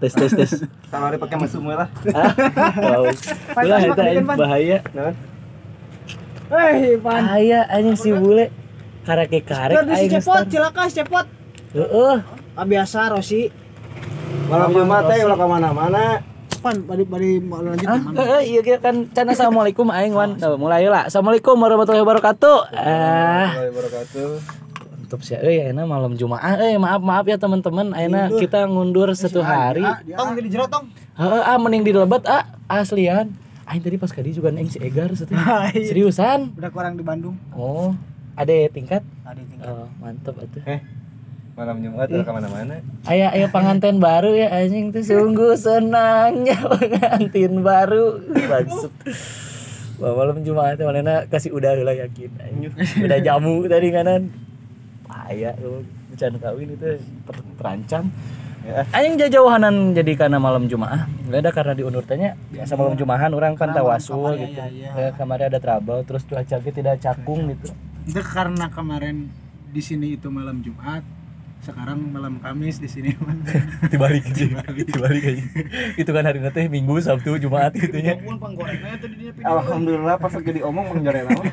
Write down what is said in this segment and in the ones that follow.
tes tes tes Kalau ada pakai masuk lah. ah wow ulah aing bahaya Pan. bahaya anjing si bule karek karek si aing cepot, cilaka si cepot. heeh Ah, biasa Rosi. Malam Jumat teh ulah ke mana-mana. Pan, bari bari lanjut Ah, mana? eh, iya iya, kan can assalamualaikum aing wan. Mulai lah. Assalamualaikum warahmatullahi wabarakatuh. Ah, Warahmatullahi wabarakatuh. Untuk sih euy ayeuna malam Jumaah euy maaf maaf ya teman-teman ayeuna Mundur. kita ngundur satu hari. Tong jadi jero tong. Heeh, ah mending dilebet ah aslian. Aing tadi pas kadi juga neng si Egar. Seriusan? Udah kurang di Bandung. Oh, ada tingkat? Tadi tinggal. Oh, mantep atuh. Malam Jumat ulah ke mana-mana. Aya aya pengantin baru ya anjing tuh sungguh senangnya pengantin baru. Maksud. Malam Jumat teh manehna kasih udah heula yakin. anjing. Udah jamu tadi kanan. Bahaya lu becan kawin itu ter- terancam. Ya. Anjing jauhanan jadi karena malam Jumaah. Enggak ada karena diundur tanya biasa malam Jumahan orang kan tawasul kamari, gitu. iya, iya. Ya, kemarin ada trouble terus cuaca ge tidak cakung gitu. Itu karena kemarin di sini itu malam Jumat, sekarang malam Kamis di sini. dibalik aja. Dibalik. Aja. Itu kan hari nanti minggu sabtu jumat gitunya tadi dia Alhamdulillah pas lagi diomong mengjore naon.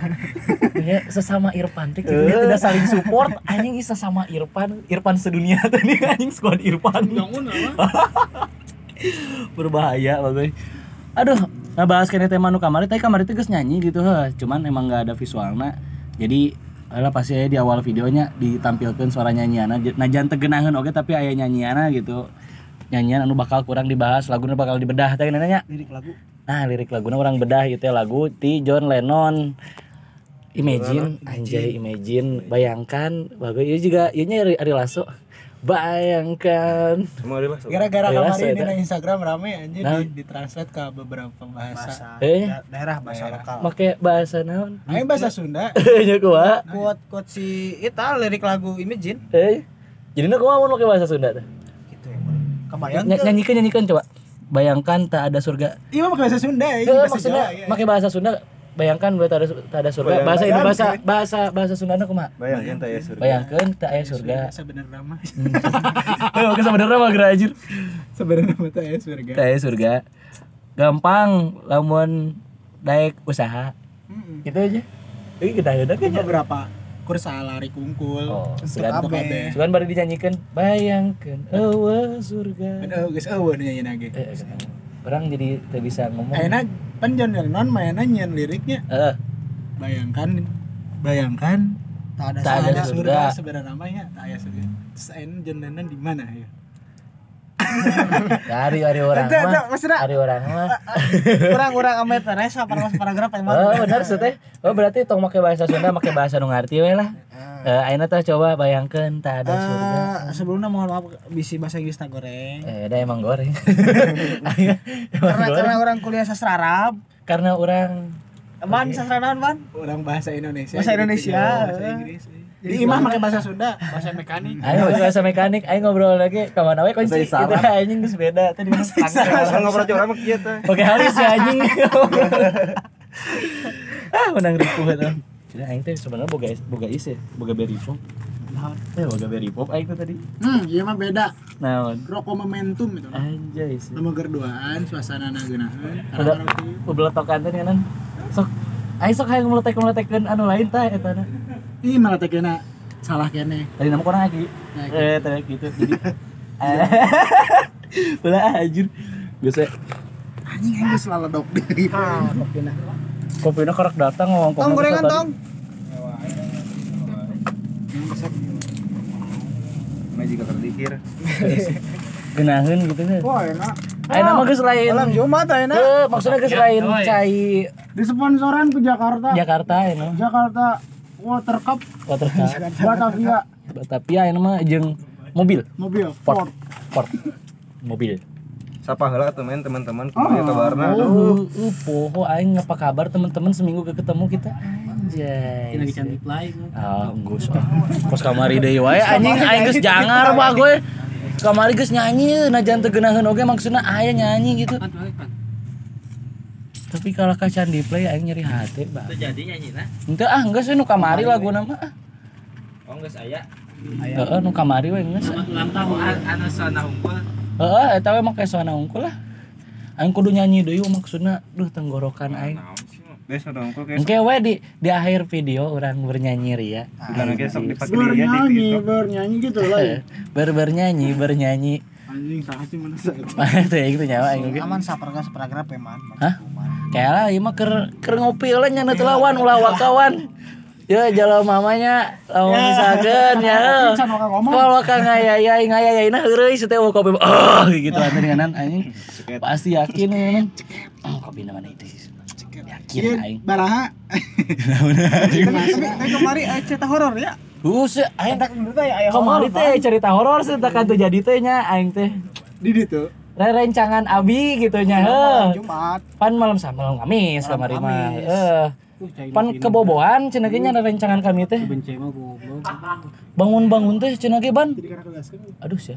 ya sesama Irfan teh gitu ya, tidak saling support. Anjing sesama Irfan. Irfan sedunia tadi anjing squad Irfan. Berbahaya bagus aduh nah bahas kene tema nu kamari tadi kamari teh geus nyanyi gitu heh. Cuman emang nggak ada visualna. Jadi lah pasti aya di awal videonya ditampilkan suara nyanyiana nah jangan tegenahan oke tapi aya nyanyiana gitu. Nyanyian anu bakal kurang dibahas lagunya bakal dibedah. Teh nanya. Lirik lagu. Nah, lirik laguna orang bedah gitu ya lagu ti John Lennon. Imagine, anjay Imagine, bayangkan, bagus. Ini juga ini Ari, Ari Lasso. Bayangkan. Mau. Gara-gara Ayo, kemarin Asa, di Instagram rame anjir Nah. di, translate ke beberapa bahasa. Eh, daerah bahasa lokal. make bahasa naon? Ayo bahasa Sunda. Nya kumaha? Quote quote si Ita lirik lagu Imagine. Eh. Jadi kumaha mun make bahasa Sunda teh? Gitu ya. Kebayang Ny- Nyanyikan nyanyikan coba. Bayangkan tak ada surga. Iya pakai bahasa Sunda ya, Eh, bahasa maksudnya Jawa, ya. make bahasa Sunda bayangkan berarti ada tak ada surga. Bayang- Bahasa ini bayangkan. bahasa bahasa bahasa Sundana kumaha? Bayangin teh ya surga. Bayangkan tak aya surga. Sebenarnya mah Eh, oke sebenarnya mah gerajir. sebenarnya mah teh surga. Teh surga. Gampang lamun daek usaha. Mm-mm. Gitu aja. Ini kita Itu kayaknya. beberapa kursa lari kungkul Oh, untuk sugan kabeh. Sugan baru dinyanyikan bayangkan eueuh surga. Aduh, geus eueuh nyanyi lagi. Orang jadi teu bisa ngomong. Ayeuna pan John Lennon mainnya nyian liriknya. Eh, Bayangkan bayangkan tak ada, Tak ada surga, surga. sebenarnya namanya tak ada surga. Terus di mana ya? Dari dari orang mah. maksudnya Dari orang mah. kurang-kurang amet resa paragraf paragraf emang. Oh, benar sih teh. Oh, berarti tong make bahasa Sunda, make bahasa nu ngarti we lah. Eh, ayeuna teh coba bayangkan tak ada surga. Eh, sebelumnya mohon maaf bisi bahasa Inggris tak goreng. Eh, dah emang goreng. Karena goreng. karena orang kuliah sastra Arab, Karena orang Ban sastra naon, Ban? Orang bahasa Indonesia. Bahasa Indonesia. Bahasa Inggris. Jadi imah pakai bahasa Sunda, bahasa mekanik. Ayo bahasa mekanik, ayo ngobrol lagi ke mana we kunci. Itu anjing geus beda tadi mas. Asal ngobrol orang mah kieu teh. Oke hari si anjing. ah menang ripuh eta. Jadi aing teh sebenarnya boga boga is ya, boga beri pop. Eh boga beri pop aing teh tadi. Hmm, iya mah beda. Naon? Rokok momentum itu. Anjay sih. Nomor gerduaan, suasana nageunaheun. Udah bebeletokan teh kan. Sok aing sok hayang meletek-meletekkeun anu lain tah eta. Ih, malah teh kena salah kene. Tadi nama kurang lagi. Eh teh gitu. Jadi Ulah anjir. Biasa Anjing anjing selalu dok. Ah, kena. kopinya korek datang ngomong Tong gorengan tong. Juga terdikir. Genaheun gitu kan. Wah, enak. Ayo nama geus lain. Malam Jumat ayeuna. Eh, maksudnya geus lain cai Disponsoran ke Jakarta. Jakarta ini Jakarta Water Cup. Water cup. Batavia Batavia ini mah jeung mobil. Mobil Ford. Ford. Mobil. Sapa heula atuh men teman-teman kumaha kabarna? oh uh, poho aing apa kabar teman-teman seminggu gak ketemu kita? Anjay. Lagi cantik lain. ah geus ah. kos kamari deui wae anjing aing geus jangar mah gue. Kamari geus nyanyi najan teu geunaheun oge maksudna aya nyanyi gitu tapi kalau kacan di play aing nyeri hati bang jadi nyanyi nah Ente ah enggak sih nu kamari lagu nama ah. oh nggak saya Heeh nu kamari we geus. selamat ulang tahun anu sana hunkul Heeh, eta we make soana unggul lah. Aing kudu nyanyi deui maksudna duh tenggorokan aing. Besok dong, kok kayak Engke we di di akhir video orang bernyanyi ria. kayak dipakai di bernyanyi TikTok. bernyanyi gitu lah ya. Ber bernyanyi, bernyanyi. anjing saha sih mana sih Teh gitu nyawa aing aman saperga separagraf ya man Hah? Kayak lah ieu mah keur keur ngopi eulah nya teu lawan ulah wakawan. Ya jalo mamanya lamun misalkeun ya. Kalau ka ngayayai ngayayaina heureuy teh mau kopi oh gitu lah dengan anjing. Pasti yakin ya. Oh, kopi mana itu? Yakin aing. baraha tapi kemari eh, cerita horor ya Huse aing tak menurut saya aya Kemari teh cerita horor sih tak jadi teh nya aing teh. di ditu Rencangan abi gitu nya heuh. Jumat Pan malam sama malam Kamis kamari mah. Heuh. Pan kebobohan cenah ge nya rencangan kami teh. Bangun-bangun teh cenah ge ban. Aduh sih.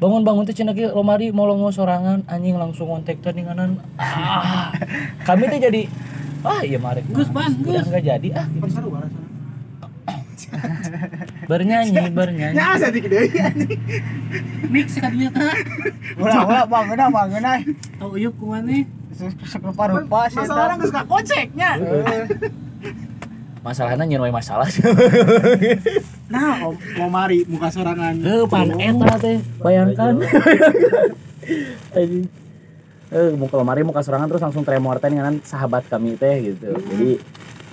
Bangun-bangun teh cenah ge lomari molongo sorangan anjing langsung kontak teh ninganan. Ah. Kami teh jadi ah iya marek. Gus ban, Gus. Enggak jadi ah. pan Bernyanyi, bernyanyi. nya asa dik deui Mix sekalinya tak. ulah ulah bangun dah bangun dah Tahu uyup kumane. rupa rupa sih masalah orang geus koceknya Masalahnya nyeruai masalah. nah om mau mari muka sorangan Eh, pan eta teh, bayangkan. Eh, mau ke lemari muka serangan terus langsung tremor teh dengan sahabat kami teh gitu. Jadi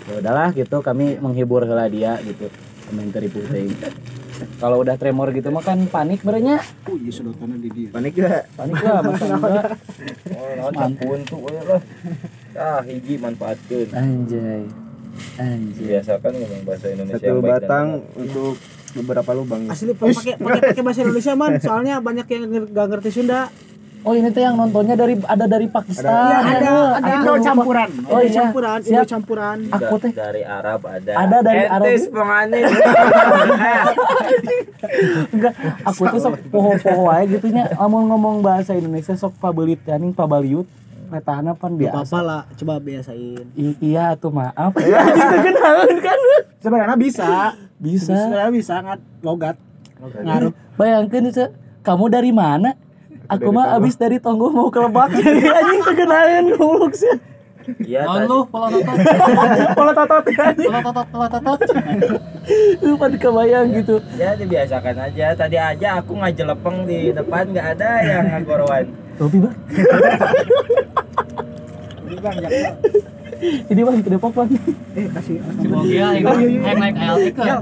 ya udahlah gitu kami menghibur heula dia gitu. Kami teripu teh. Kalau udah tremor gitu mah kan panik berenya. oh iya sedotanna di dia Panik gak? Panik lah masa enggak. Oh, naon campun tuh we lah. Ah, hiji manfaatkeun. Anjay. Anjay. Biasakan ngomong bahasa Indonesia satu batang untuk beberapa lubang asli pakai pakai pakai bahasa Indonesia man soalnya banyak yang nger- gak ngerti Sunda Oh ini tuh yang nontonnya dari ada dari Pakistan. Iya, ada, ya, ada. Aku Indo lupa. campuran. Oh iya. campuran Indo campuran. Aku teh. dari Arab ada. Ada dari Arab. Entis pengane. enggak aku tuh sok poho-poho aja gitu nya. Lamun ngomong bahasa Indonesia sok pabelit aning pabaliut. Metana pan biasa. apa lah coba biasain. I- iya tuh maaf. Ya gitu kenalan kan. Sebenarnya bisa. Bisa. Sebenarnya bisa ngat logat. Ngaruh bayangkan itu kamu dari mana aku mah abis dari tonggo mau ke lebak jadi anjing kekenalan goblok sih Iya, Naon lu pola totot. pola tatot anjing Pola totot, pola totot. lu pan kebayang gitu Ya dibiasakan aja. Tadi aja aku ngajelepeng di depan nggak ada yang ngagorowan. Topi bang ini bang ke Depok bang Semoga ya yang naik ALT ke. dah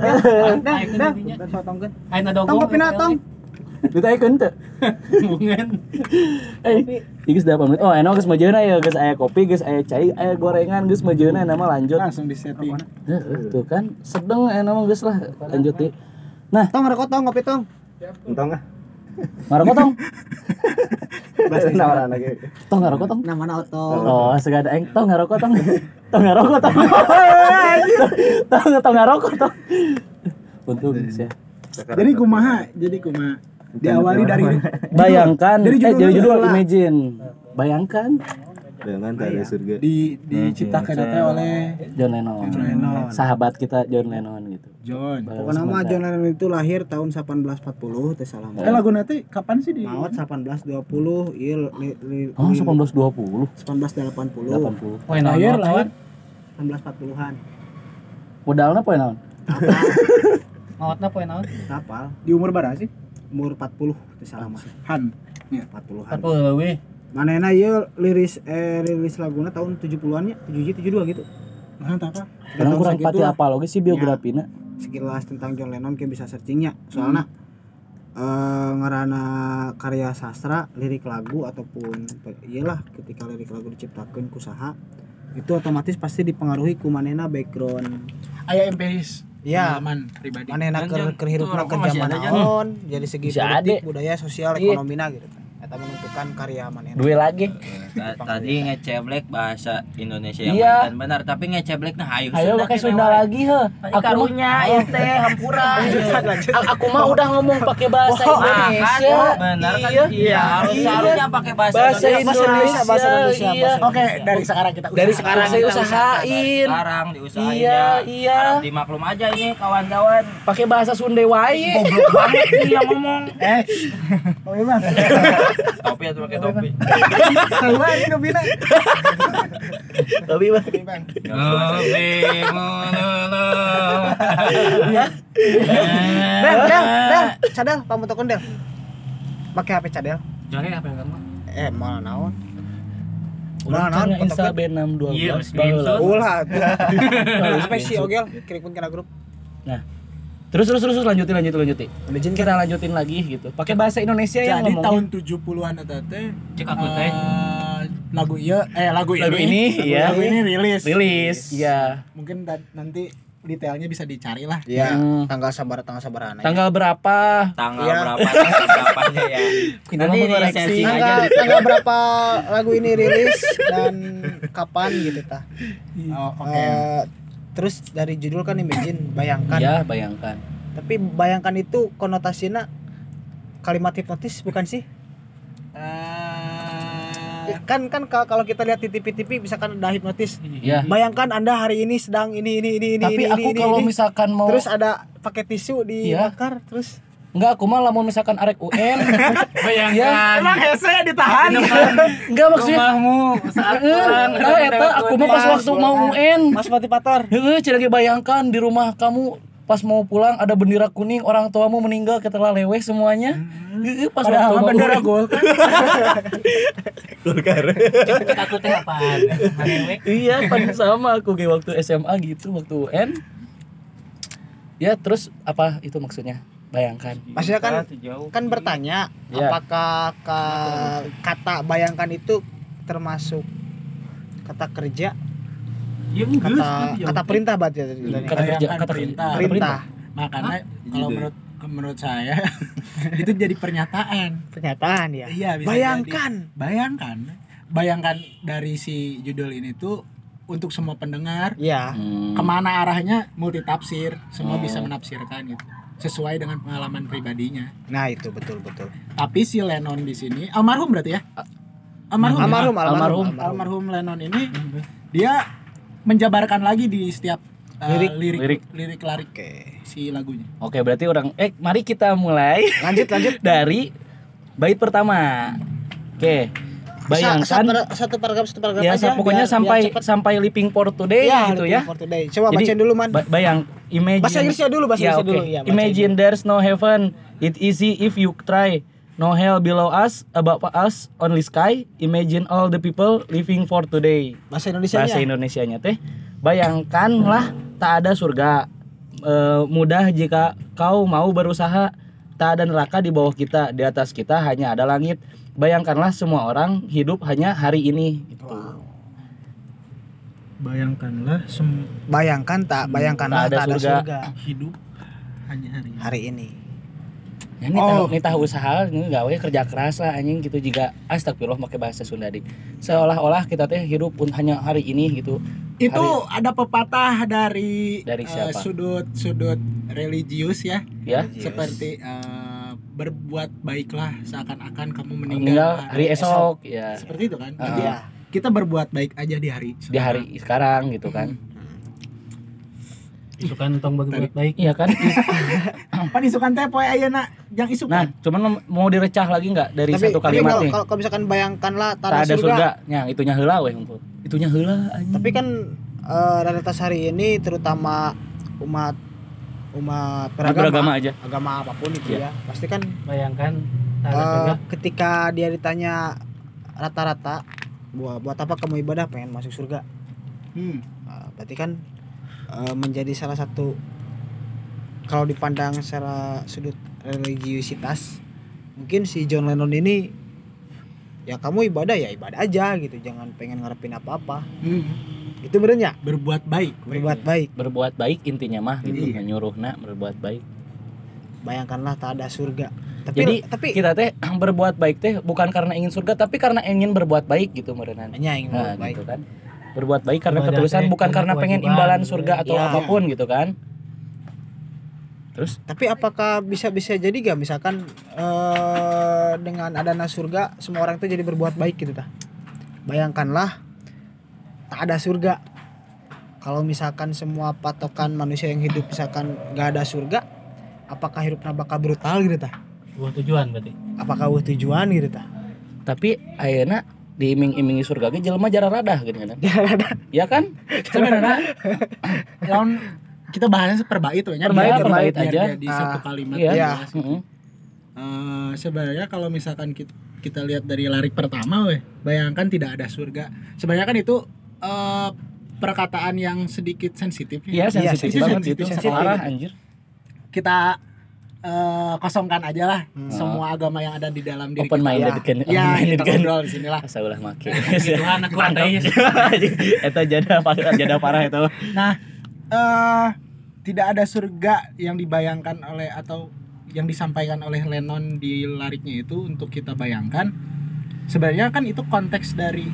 Naik dah ke dah potongkeun Ayo nadogong. tong kopi tong ditaikeun teu Mungkin. Eh, geus da pamit. Oh, enak geus majeuna ya, geus aya kopi, geus aya cai, aya gorengan, geus majeuna nama lanjut. langsung di setting Heeh, tuh kan sedeng enak mah geus lah lanjut deh. Nah, tong ngerokok tong kopi tong entong ah ngarokok tong. bahasa nawaran lagi Tong ngarokok tong. namanya auto Oh, segada aing tong ngarokok tong. Tong ngarokok tong. Tong tong ngarokok tong. Untung ya. jadi kumaha jadi kumaha diawali dari Bayangkan, Dari eh judul jadi judul lah. Imagine. Bayangkan dengan tanda surga di diciptakan teh oleh John Lennon. John Lennon. Sahabat kita John Lennon gitu. John pokoknya mah John Lennon itu lahir tahun 1840 teh salah eh lagu nanti kapan sih di maut 1820 iya Oh, li- 1820. 1880 80. Poin lahir lahir 1940-an Modalnya poin naon? Mautna poin naon? kapal di umur berapa sih umur 40 teh salah mah Han 40-an 40 leuwih. manena ieu liris eh rilis laguna tahun 70-an ya 77 72 gitu. Nah apa Tahun kurang pati apa lagi sih biografina. sekilas tentang John Lennon kayak bisa searchingnya soalnya eh ngarana karya sastra lirik lagu ataupun iyalah ketika lirik lagu diciptakan ku saha itu otomatis pasti dipengaruhi ku manena background. Aya empiris Iya. pengalaman pribadi manena Dan, ke tuh ke zaman naon jadi segi Bisa politik budaya sosial Iya. ekonomina gitu eta menentukan karya manena Dua lagi. Ta- tadi ngeceblek bahasa Indonesia yang Iya. benar tapi ngeceblek nah hayu Ayo pakai Sunda lagi he. Aku karunya ya teh hampura A- aku mah udah ngomong pakai bahasa Ah, kan Indonesia. benar kan Iya. iya harus Iya. harusnya pakai bahasa, Bahasa Indonesia Indonesia, bahasa Indonesia, iya. oke dari sekarang kita Dari usahakan. sekarang saya usahain. sekarang diusahain Iya, ya iya. Dimaklum aja ini kawan-kawan Pakai bahasa Sunda wae. goblok banget nih yang ngomong eh oh iya Topi atau pakai topi? Tahu aja ngebina. Tapi Bang. Ini bang. Topi melulu. Del, Del, Del, cadel, pamutokon Del. Pakai HP cadel. Jare apa yang kamu? Eh, mau naon? Ulah naon, Insta fotokeun? B6 Iya, 12 screenshot. Ulah. Apa sih Ogel? Kirim ke grup. Nah, terus terus terus lanjutin lanjutin lanjutin. Udah izin Kita lanjutin lagi gitu. Pakai bahasa Indonesia yang Jadi ngomongnya. tahun 70-an eta teh Cek aku teh. eh, lagu iya eh lagu ini Lagu ini, iya. lagu ini rilis rilis, iya. mungkin da- nanti detailnya bisa dicari lah Iya, Hmm. tanggal sabar tanggal sabaran. Tanggal berapa? Tanggal Iya. berapa? Tanggal berapanya ya? Kita Nanti koreksi. searching aja. tanggal, tanggal berapa lagu ini rilis dan kapan gitu tah. oh, oke Eh, terus dari judul kan imagine bayangkan. Ya, bayangkan. Tapi bayangkan itu konotasinya kalimat hipnotis bukan sih? Eh, Kan kan ka- kalau kita lihat di TV-TV misalkan ada hipnotis. Ya. Bayangkan Anda hari ini sedang ini ini ini ini Tapi ini, aku ini, kalau ini. misalkan mau terus ada pakai tisu Iya. dibakar terus enggak aku mah lamun misalkan arek UN. Bayangkan. emang hese ditahan enggak maksudnya Rumahmu saat pulang. nah, eta aku mah pas waktu mau UN. Mas motivator Heeh, cenah ge bayangkan di rumah kamu pas mau pulang ada bendera kuning orang tuamu meninggal kita leweh semuanya. Heeh, pas padahal waktu bendera gol Cek aku teh apaan? Iya, kan sama aku kayak waktu SMA gitu, waktu UN. Ya, terus apa itu maksudnya? Bayangkan. maksudnya kan kan bertanya Iya. apakah ka- kata bayangkan itu termasuk kata kerja Ya enggak. kata kata perintah berarti itu Kata kerja, kata perintah. kata perintah makanya kalau Judul. menurut menurut saya itu jadi pernyataan pernyataan ya iya bisa bayangkan jadi. bayangkan bayangkan dari si judul ini tuh untuk semua pendengar ya Hmm. ke mana arahnya multitafsir semua Oh. bisa menafsirkan gitu sesuai dengan pengalaman pribadinya nah itu betul betul tapi si Lennon di sini almarhum berarti ya almarhum ya? almarhum almarhum Almarhum. almarhum Lennon ini dia menjabarkan lagi di setiap uh, Lirik. lirik Lirik. lirik larik oke si lagunya Oke, berarti orang eh mari kita mulai lanjut lanjut dari bait pertama. Oke. Sa- Bayangkan satu, par- satu paragraf satu paragraf ya aja pokoknya biar- sampai biar cepet. sampai living for today ya, gitu ya. for today. coba Jadi, bacain dulu man Ba- bayang imagine bahasa Inggrisnya dulu bahasa Ya, Inggrisnya dulu ya Imagine there's no heaven. It easy if you try. No hell below us, above us, only sky. Imagine all the people living for today. bahasa Indonesia Bahasa Indonesianya teh, bayangkanlah tak ada surga. Eh, mudah jika kau mau berusaha. Tak ada neraka di bawah kita, di atas kita hanya ada langit. Bayangkanlah semua orang hidup hanya hari ini. Gitu. Bayangkanlah sem bayangkan tak bayangkanlah Tak ada tak ada surga. surga hidup hanya hari ini. hari ini Ya, ini Oh. tahu, ini tahu usaha, ini gawe kerja keras lah anjing gitu juga astagfirullah pakai bahasa Sunda dik. Seolah-olah kita teh hidup pun hanya hari ini gitu. itu ada pepatah dari Dari eh, siapa? sudut sudut religius ya Ya. seperti eh, berbuat baiklah seakan-akan kamu meninggal, Meninggal hari esok ya. seperti itu kan Ah. Jadi Iya. Kita berbuat baik aja di hari Di hari sekarang gitu kan. Itu kan tong bagi buat baik. Iya kan? apa isukan teh poe ayeuna yang isukan Nah, cuman mau direcah lagi nggak dari tapi, satu kalimat kalau, nih? kalau, kalau misalkan bayangkanlah tak Tak ada, surga, surga. Ya, itunya heula weh unggul. Itunya heula anjing. tapi kan eh, realitas hari ini terutama umat umat beragama, beragama aja. agama apa pun itu Iya. ya pasti kan Bayangkan surga. ketika dia ditanya rata-rata buat buat apa kamu ibadah pengen masuk surga Hmm. Nah, berarti kan eh, menjadi salah satu kalau dipandang secara sudut religiusitas mungkin si John Lennon ini ya kamu ibadah ya ibadah aja gitu jangan pengen ngarepin apa-apa Hmm. itu benernya berbuat baik berbuat baik Berbuat baik intinya mah gitu, Iya. menyuruhna berbuat baik. Bayangkanlah tak ada surga tapi Jadi tapi kita teh berbuat baik teh bukan karena ingin surga tapi karena ingin berbuat baik gitu merenan. hanya ingin Nah, berbuat baik gitu kan. Berbuat baik karena Ibadah ketulusan teh bukan karena pengen imbalan gitu. surga atau Iya. apa pun gitu kan. Terus tapi apakah bisa bisa jadi gak misalkan eh dengan adanya surga semua orang itu jadi berbuat baik gitu tah bayangkanlah tak ada surga kalau misalkan semua patokan manusia yang hidup misalkan gak ada surga apakah hidupnya bakal brutal gitu tah Sebuah tujuan berarti. apakah buat tujuan gitu tah tapi ayeuna diiming-imingi surga ge jelema jara radah gini kan. Ya kan? Sebenarnya lawan kita bahasnya per bait we nya. Per bait, biar- per bait biar aja. jadi satu kalimat Iya. ya. Heeh. Eh, sebenarnya kalau misalkan kita, kita lihat dari larik pertama weh, bayangkan tidak ada surga. Sebenarnya kan itu eh, perkataan yang sedikit sensitif ya. Iya, sensitif itu banget sensitif gitu. sekali. Parah anjir. Kita eh, kosongkan aja lah semua agama yang ada di dalam diri Open kita. minded kan. Ya, kita kan. ngobrol di sini lah. Asa ulah make. Tuhan aku ada ya. Eta jada parah, jada parah itu. Nah, eh tidak ada surga yang dibayangkan oleh atau yang disampaikan oleh Lennon di lariknya itu untuk kita bayangkan. Sebenarnya kan itu konteks dari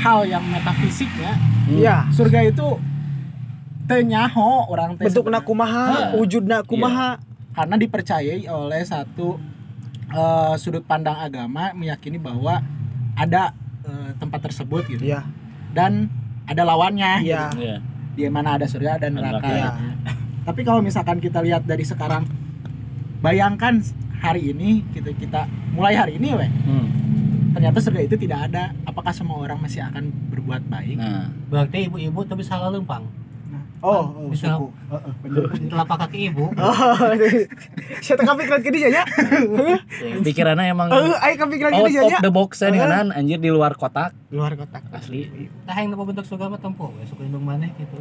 hal yang metafisiknya. Iya. Surga itu tenyaho orang teh Bentukna sebenarnya. kumaha, wujudna kumaha. karena dipercayai oleh satu eh, sudut pandang agama meyakini bahwa ada eh, tempat tersebut gitu Iya. dan ada lawannya Iya. Iya. di mana ada surga dan neraka. Neraka. ya. Tapi kalau misalkan kita lihat dari sekarang, bayangkan hari ini kita kita mulai hari ini, weh, Hmm. ternyata surga itu tidak ada. Apakah semua orang masih akan berbuat baik? Nah, Berarti ibu-ibu tapi salah lempang. Oh, oh Bisa. suku. Heeh, bener. Di telapak kaki ibu. Oh, saya tengah pikiran dia ya. pikirannya emang Eh, ayo kepikiran ke out dia of ya. the box nih kan anjir di luar kotak Luar kotak. asli. Tah yang bentuk surga mah tempo, we suka indung maneh gitu.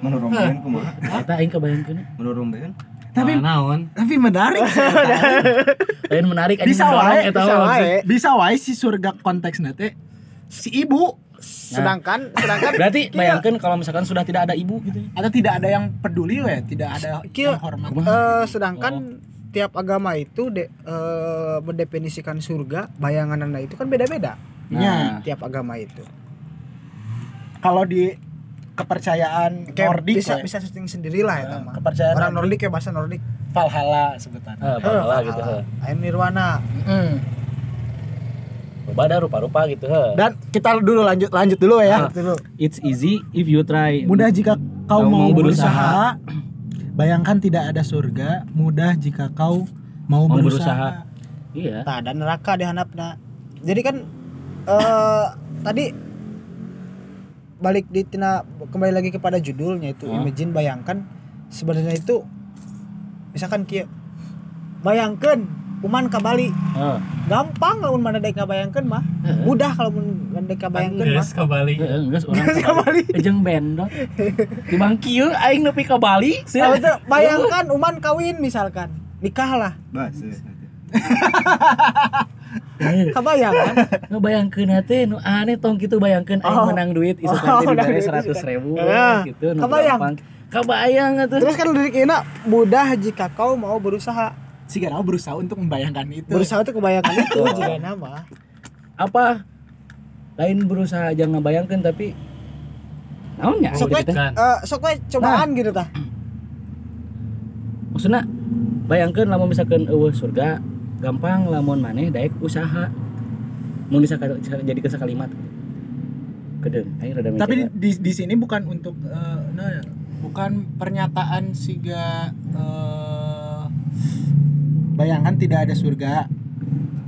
Menurut Beun kumaha? Kita aing kebayangkeun. Menurut Beun? Tapi Nah, naon? tapi menarik. Lain menarik anjing bisa wae, eta bisa wae, bisa wae si surga konteksnya teh si ibu Sedangkan sedangkan Berarti Kieu, bayangkan kalau misalkan sudah tidak ada ibu gitu. atau tidak ada yang peduli weh, tidak ada yang hormat. eh, sedangkan tiap agama itu de, eh, mendefinisikan surga, bayangan anda itu kan beda-beda. Nah, Tiap agama itu. kalau di kepercayaan Kayak Nordik bisa weh, bisa syuting sendirilah ya mah. kepercayaan Orang Nordik ya bahasa Nordik. Valhalla sebutannya. Eh, pahala gitu. Valhalla. heh. Ain Nirwana. Mm. Loba ada rupa-rupa gitu. heh. Dan kita dulu lanjut lanjut dulu ya. Dulu. It's easy if you try. Mudah jika kau Kau mau mau berusaha. Bayangkan tidak ada surga. Mudah jika kau mau, Mau berusaha. berusaha. Iya. Nah, dan neraka di handapna. Jadi kan eh tadi balik di tina kembali lagi kepada judulnya itu Hah? imagine bayangkan sebenarnya itu misalkan kia bayangkan uman ka Bali Heeh. gampang lamun mana daek ngabayangkeun mah Heeh. mudah kalau mun daek ngabayangkeun mah Geus ka Bali. Geus urang ka Bali. Ejeng bendot. Timbang kieu aing nepi ka Bali. bayangkan uman kawin misalkan nikah lah Bahasa. kabayang kan teh nu aneh tong kitu bayangkeun aing Oh. menang duit isu Oh, menang dibere duit, 100 ribu Eh, gitu nu kabayang. Kabayang atuh. terus kan liriknya mudah jika kau mau berusaha Si Garau berusaha untuk membayangkan itu. berusaha itu kebayangkan itu. Jika nama apa? Lain berusaha aja ngebayangkeun tapi naonnya sok we gitu teh. Kan. eh, sok we cobaan gitu tah. Maksudnya bayangkan lamun misalkan eueuh surga gampang lamun maneh daek usaha. Mun bisa jadikan sakalimat kedeung aing rada mikir Tapi di, di, di sini bukan untuk eh, nah, bukan pernyataan siga eh, bayangkan tidak ada surga.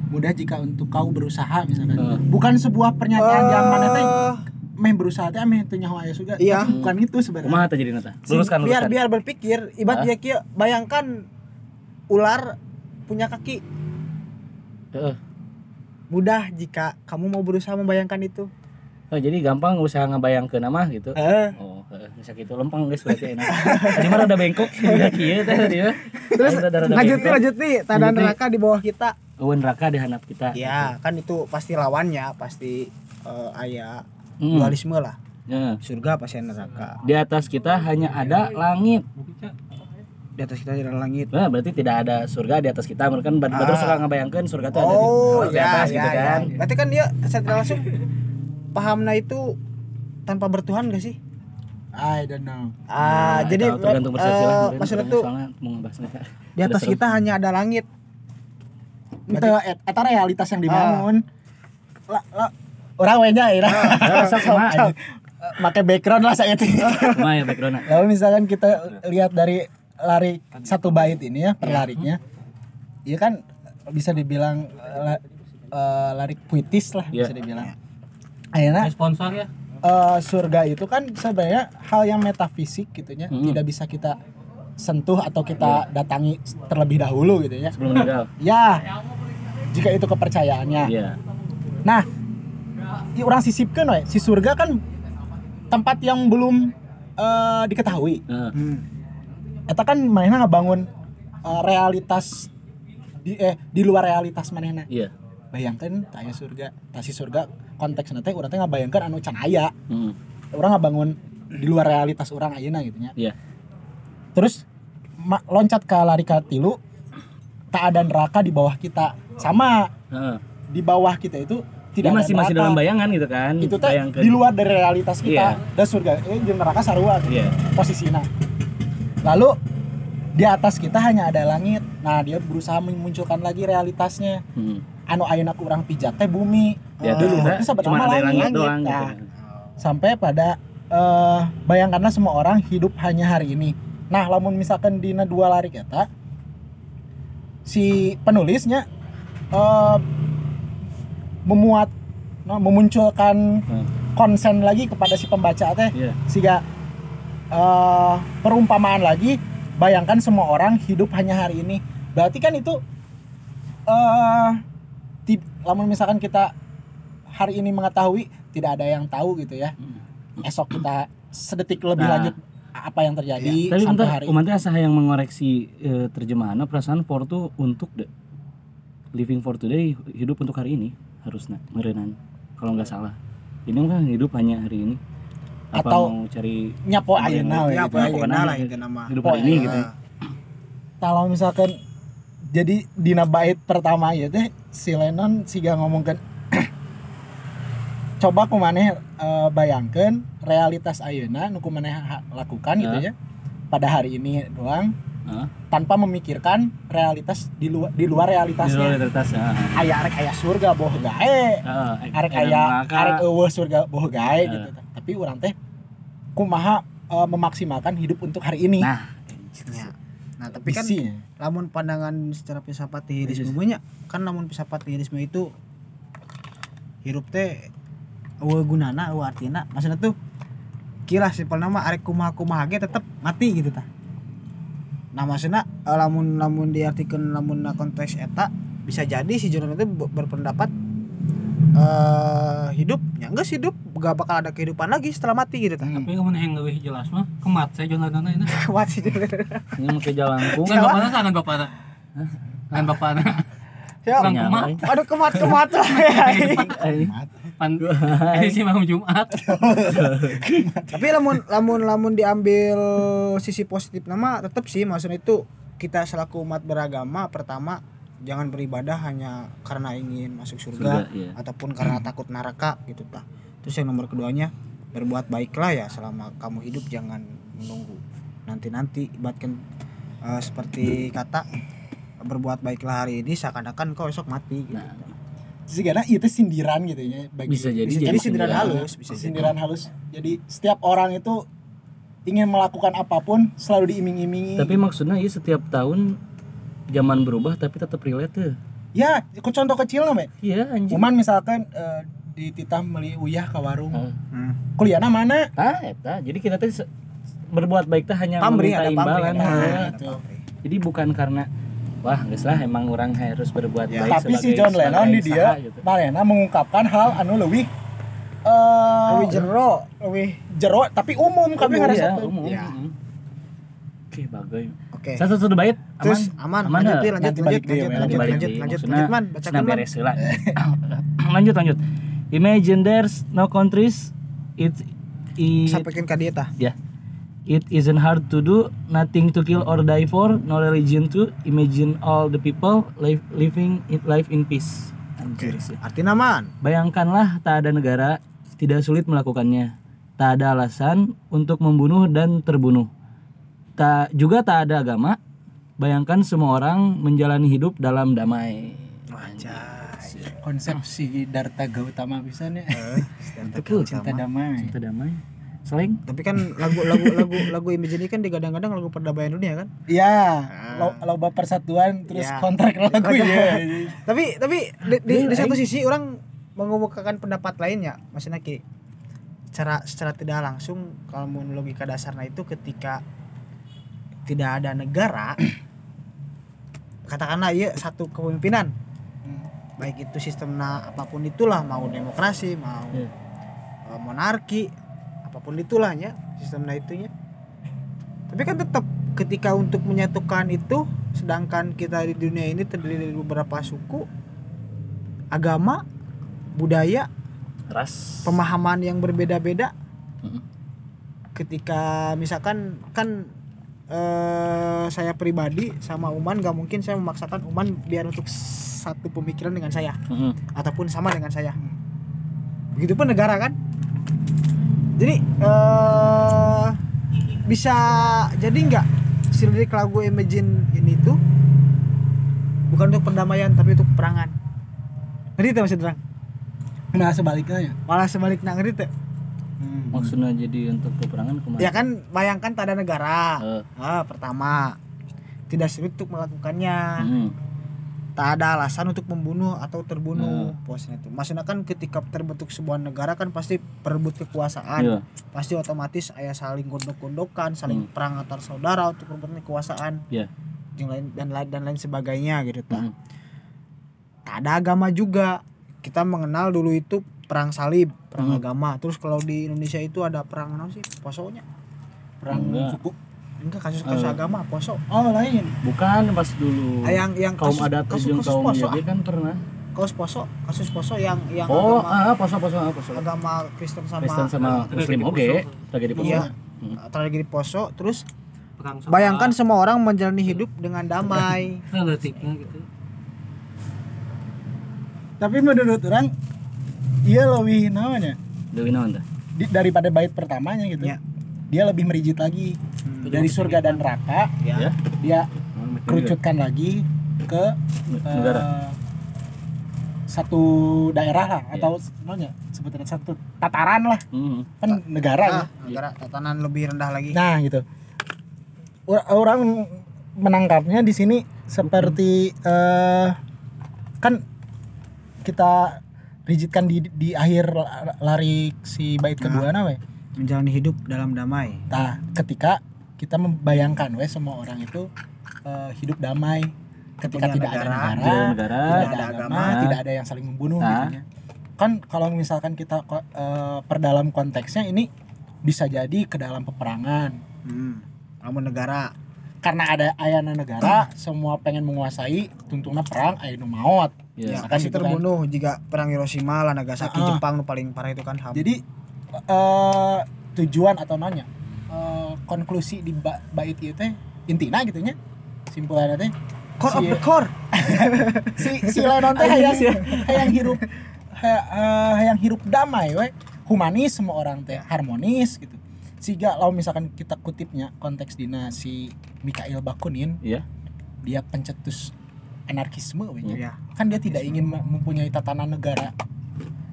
Mudah jika untuk kau berusaha misalkan. Eh. Bukan sebuah pernyataan yang mana teh Eh, meh berusaha teh meh teu nyaho aya surga. Iya. Tapi bukan itu sebenarnya. kumaha teh jadi nata si- luruskan biar luruskan biar berpikir ibarat Ah. dia kia bayangkan ular punya kaki Heeh. mudah jika kamu mau berusaha membayangkan itu Oh, jadi gampang usaha ngebayangkeun mah gitu eh oh heeh bisa gitu lempeng geus berarti enak tadi mah rada bengkok ya kieu teh tadi mah terus lanjut nih lanjut nih tanda neraka di bawah kita eueuh neraka di handap kita ya kan itu pasti lawannya pasti eh, aya Hmm. dualisme lah Heeh. surga pasti neraka di atas kita hanya ada langit di atas kita ada langit Nah, berarti tidak ada surga di atas kita. Mereka kan Ah. Batur suka ngebayangkan surga itu ada di, oh di ya atas ya, gitu ya. kan. berarti kan dia secara langsung pahamnya itu tanpa bertuhan gak sih I don't know. ah Nah, jadi itu tergantung persepsi eh, lah. maksudnya tuh mau ngebahasnya. di atas kita hanya ada langit Itu eta realitas yang dibangun. Lah, lah, orang we nya ira. sama aja. Pakai background lah saya itu. Ya background Lalu misalkan kita lihat dari lari satu bait ini ya, per lariknya. Iya kan bisa dibilang eh, la- eh, larik puitis lah Iya. bisa dibilang. Akhirnya Ada sponsor ya. Eh, surga itu kan sebenarnya hal yang metafisik gitu ya, Hmm. tidak bisa kita sentuh atau kita datangi terlebih dahulu gitu ya. Sebelum meninggal. Ya, jika itu kepercayaannya. Iya. Nah, orang sisipkan we, si surga kan tempat yang belum eh, diketahui. Heeh. Hmm. Eta kan mana ngebangun eh, realitas di eh di luar realitas manehna. Iya. Bayangkan tanya surga, tasi surga konteks nanti urang teh ngabayangkeun anu can aya. Heeh. Orang ngabangun di luar realitas orang ayeuna gitu nya. Iya. Terus ma- loncat ke lari ke tilu tak ada neraka di bawah kita. Sama Heeh. di bawah kita itu Dia tidak masih masih dalam bayangan gitu kan. itu teh Bayangkan. di luar dari realitas kita Iya. dan surga eh jeung neraka sarua gitu, Iya. posisinya lalu di atas kita hanya ada langit nah dia berusaha memunculkan lagi realitasnya Hmm. Anu ayeuna kurang pijat teh bumi atas Dulu sebenarnya cuma ada langit, langit doang gitu. Nah, sampai pada eh bayangkanlah semua orang hidup hanya hari ini nah lamun misalkan dina dua lari kita si penulisnya eh memuat no, memunculkan Hmm. konsen lagi kepada si pembaca teh Iya. sehingga eh perumpamaan lagi bayangkan semua orang hidup hanya hari ini berarti kan itu eh ti- lamun misalkan kita hari ini mengetahui tidak ada yang tahu gitu ya esok kita sedetik lebih Nah. lanjut apa yang terjadi Tapi sampai bentar, hari umat teh asa yang mengoreksi eh, terjemahannya perasaan for tuh untuk deh. Living for today hidup untuk hari ini harusnya merenan kalau nggak salah. Ini kan hidup hanya hari ini. Apa Atau- mau cari nyapo ayeuna we Ya, gitu. apa pokoknya lah gitu. itu nama. hidup hari ini Oh, gitu. Kalau misalkan jadi dina bait pertama ya teh si Lennon siga ngomongkan coba kumaneh eh, bayangkan realitas ayeuna nu kumaneh ha- lakukan gitu Ya. pada hari ini doang Hah? tanpa memikirkan realitas di luar di luar Di luar realitasnya realitas ya. aya arek aya surga boh gae Heeh, arek edan aya neraka. arek eueuh surga boh gae Ya. gitu tapi orang teh kumaha eh, memaksimalkan hidup untuk hari ini Nah, Ya. Nah, tapi kan Visinya. lamun pandangan secara filsafat nihilisme Iya, nya kan lamun filsafat nihilisme itu hirup teh eueuh gunana eueuh artina maksudnya tuh kira simpel nama arek kumaha kumaha ge tetep mati gitu tah. Nah maksudnya eh, lamun lamun diartikeun lamun konteks eta bisa jadi si Jonan itu ber- berpendapat eh hidup ya enggak sih hidup gak bakal ada kehidupan lagi setelah mati gitu tah Tapi kamu yang lebih jelas mah kemat saya jualan dana ini. kuat sih ini mau ke jalangkung. Kan bapaknya sangat bapaknya. Kan bapaknya. Ya, Orang Nyamai. kumat. aduh kemat kemat lah Eh, Pan ini sih malam Jumat. tapi lamun lamun lamun diambil sisi positif nama tetap sih maksudnya itu kita selaku umat beragama pertama jangan beribadah hanya karena ingin masuk surga, Surga, iya. ataupun karena takut neraka gitu tah terus yang nomor keduanya berbuat baiklah ya selama kamu hidup jangan menunggu nanti nanti ibaratkan eh, seperti kata berbuat baiklah hari ini seakan-akan kau esok mati gitu. Nah, sih karena itu sindiran gitu ya bagi Bisa jadi bisa jadi jadi sindiran sindiran. halus bisa jadi sindiran halus jadi setiap orang itu ingin melakukan apa pun selalu diiming-imingi Tapi maksudnya iya setiap tahun zaman berubah tapi tetap relate tuh. ya aku contoh kecil nih Iya anjing. Uman misalkan eh, di titah beli uyah ke warung Ah. Hmm. kuliahnya mana Ah, eta. Jadi kita tuh berbuat baik teh hanya Pamrih, meminta imbalan. Nah, ada tuh. pamrih. Jadi bukan karena wah geus lah emang orang harus berbuat Ya, baik tapi si John Lennon di dia gitu. Marena mengungkapkan hal anu lebih eh Lebih jero, lebih jero tapi umum kami Umum, ngerasa ya, tuh. umum. Ya. umum. Oke, bagus. Oke. Satu satu bait. Terus aman, Aman lanjut, lanjut, lanjut, lanjut, lanjut, lanjut, lanjut, lanjut, man, bacakan man. beres heula. lanjut lanjut. Imagine there's no countries it it, Sampaikan ke dia tah. it isn't hard to do, nothing to kill or die for, no religion to imagine all the people live, living it life in peace. Anjir sih. Artinya man. Bayangkanlah tak ada negara tidak sulit melakukannya. Tak ada alasan untuk membunuh dan terbunuh. Tak juga tak ada agama. Bayangkan semua orang menjalani hidup dalam damai. konsep si Darta Gautama bisa nih. Itu cinta damai. Cinta damai. Slang. tapi kan lagu lagu lagu lagu Imagine kan digadang-gadang lagu perdamaian dunia kan? Iya, lo loba persatuan terus Ya. kontrak lagu ya. tapi tapi di, di, di satu sisi orang mengemukakan pendapat lainnya. Maksudnya ki secara secara tidak langsung kalau mau logika dasarnya itu ketika tidak ada negara katakanlah iya satu kepemimpinan baik itu sistemnya apa pun itulah mau demokrasi mau Iya. eh, monarki apa pun itulah ya sistemnya itunya tapi kan tetap ketika untuk menyatukan itu sedangkan kita di dunia ini terdiri dari beberapa suku agama budaya Ras. pemahaman yang berbeda-beda Mm-mm. ketika misalkan kan eh, saya pribadi sama Uman gak mungkin saya memaksakan Uman biar untuk satu pemikiran dengan saya. Mm-mm. ataupun sama dengan saya. Begitupun negara kan? Jadi eh bisa jadi nggak si lirik lagu Imagine ini tuh bukan untuk perdamaian tapi untuk peperangan? Ngerti tuh maksud orang? Nah sebaliknya ya. malah sebaliknya ngerti tuh Maksudnya jadi untuk peperangan ke mana? ya kan bayangkan tak ada negara Eh, ah, pertama tidak sulit untuk melakukannya mm. tak ada alasan untuk membunuh atau terbunuh posnya itu maksudnya kan ketika terbentuk sebuah negara kan pasti perebut kekuasaan Iya. pasti otomatis ayah saling gondok-gondokan saling Hmm. perang antar saudara untuk merebut kekuasaan Iya. yang lain dan lain dan lain sebagainya gitu tak Mm. tak ada agama juga kita mengenal dulu itu perang salib perang Hmm. agama terus kalau di Indonesia itu ada perang apa sih posonya perang Enggak. suku enggak kasus-kasus Eh. agama poso Oh lain. Bukan pas dulu. Ah, yang yang kaum kasus, adat kasus, kasus kaum poso jadi kan pernah. kasus poso kasus poso yang yang Oh, agama, ah poso poso ah, poso. agama Kristen sama Kristen sama Tragedi Muslim Poso. oke. Tragedi poso. Iya. Hmm. tragedi poso terus perang sama bayangkan semua orang menjalani hidup dengan damai relatifnya gitu Tapi menurut orang iya lebih namanya Dewi naon di, daripada bait pertamanya gitu. Ya. Dia lebih merijit lagi dari surga dan neraka Ya. dia kerucutkan lagi ke negara. eh, satu daerah lah Iya. atau namanya sebetulnya satu tataran lah Hmm. kan negara ya. Ah, negara tatanan lebih rendah lagi Nah gitu. Ur- Orang menangkapnya di sini seperti eh kan kita rigidkan di di akhir la- lari si bait kedua nah we. menjalani hidup dalam damai Nah, ketika kita membayangkan we semua orang itu eh, hidup damai ketika Punya tidak ada negara. negara, Tidak ada negara. tidak ada Tidak ada agama, agama. tidak ada yang saling membunuh Nah. gitu ya. Kan kalau misalkan kita ko- eh, perdalam konteksnya ini bisa jadi ke dalam peperangan hmm. kamu negara karena ada ayana negara semua pengen menguasai tuntungna perang aya nu ya, Misalkan pasti gitu kan. terbunuh jika perang Hiroshima lah Nagasaki ah. Jepang nu paling parah itu kan HAM. jadi eh, tujuan atau nanya eh, konklusi di ba- bait ieu teh intina gitu nya simpulannya teh core of si- the core si si Lennon teh hayang hayang hirup hayang hirup damai we humanis semua orang teh harmonis gitu sehingga kalau misalkan kita kutipnya konteks dina si Mikhail Bakunin Iya. dia pencetus anarkisme ya kan dia tidak ingin me- mempunyai tatanan negara.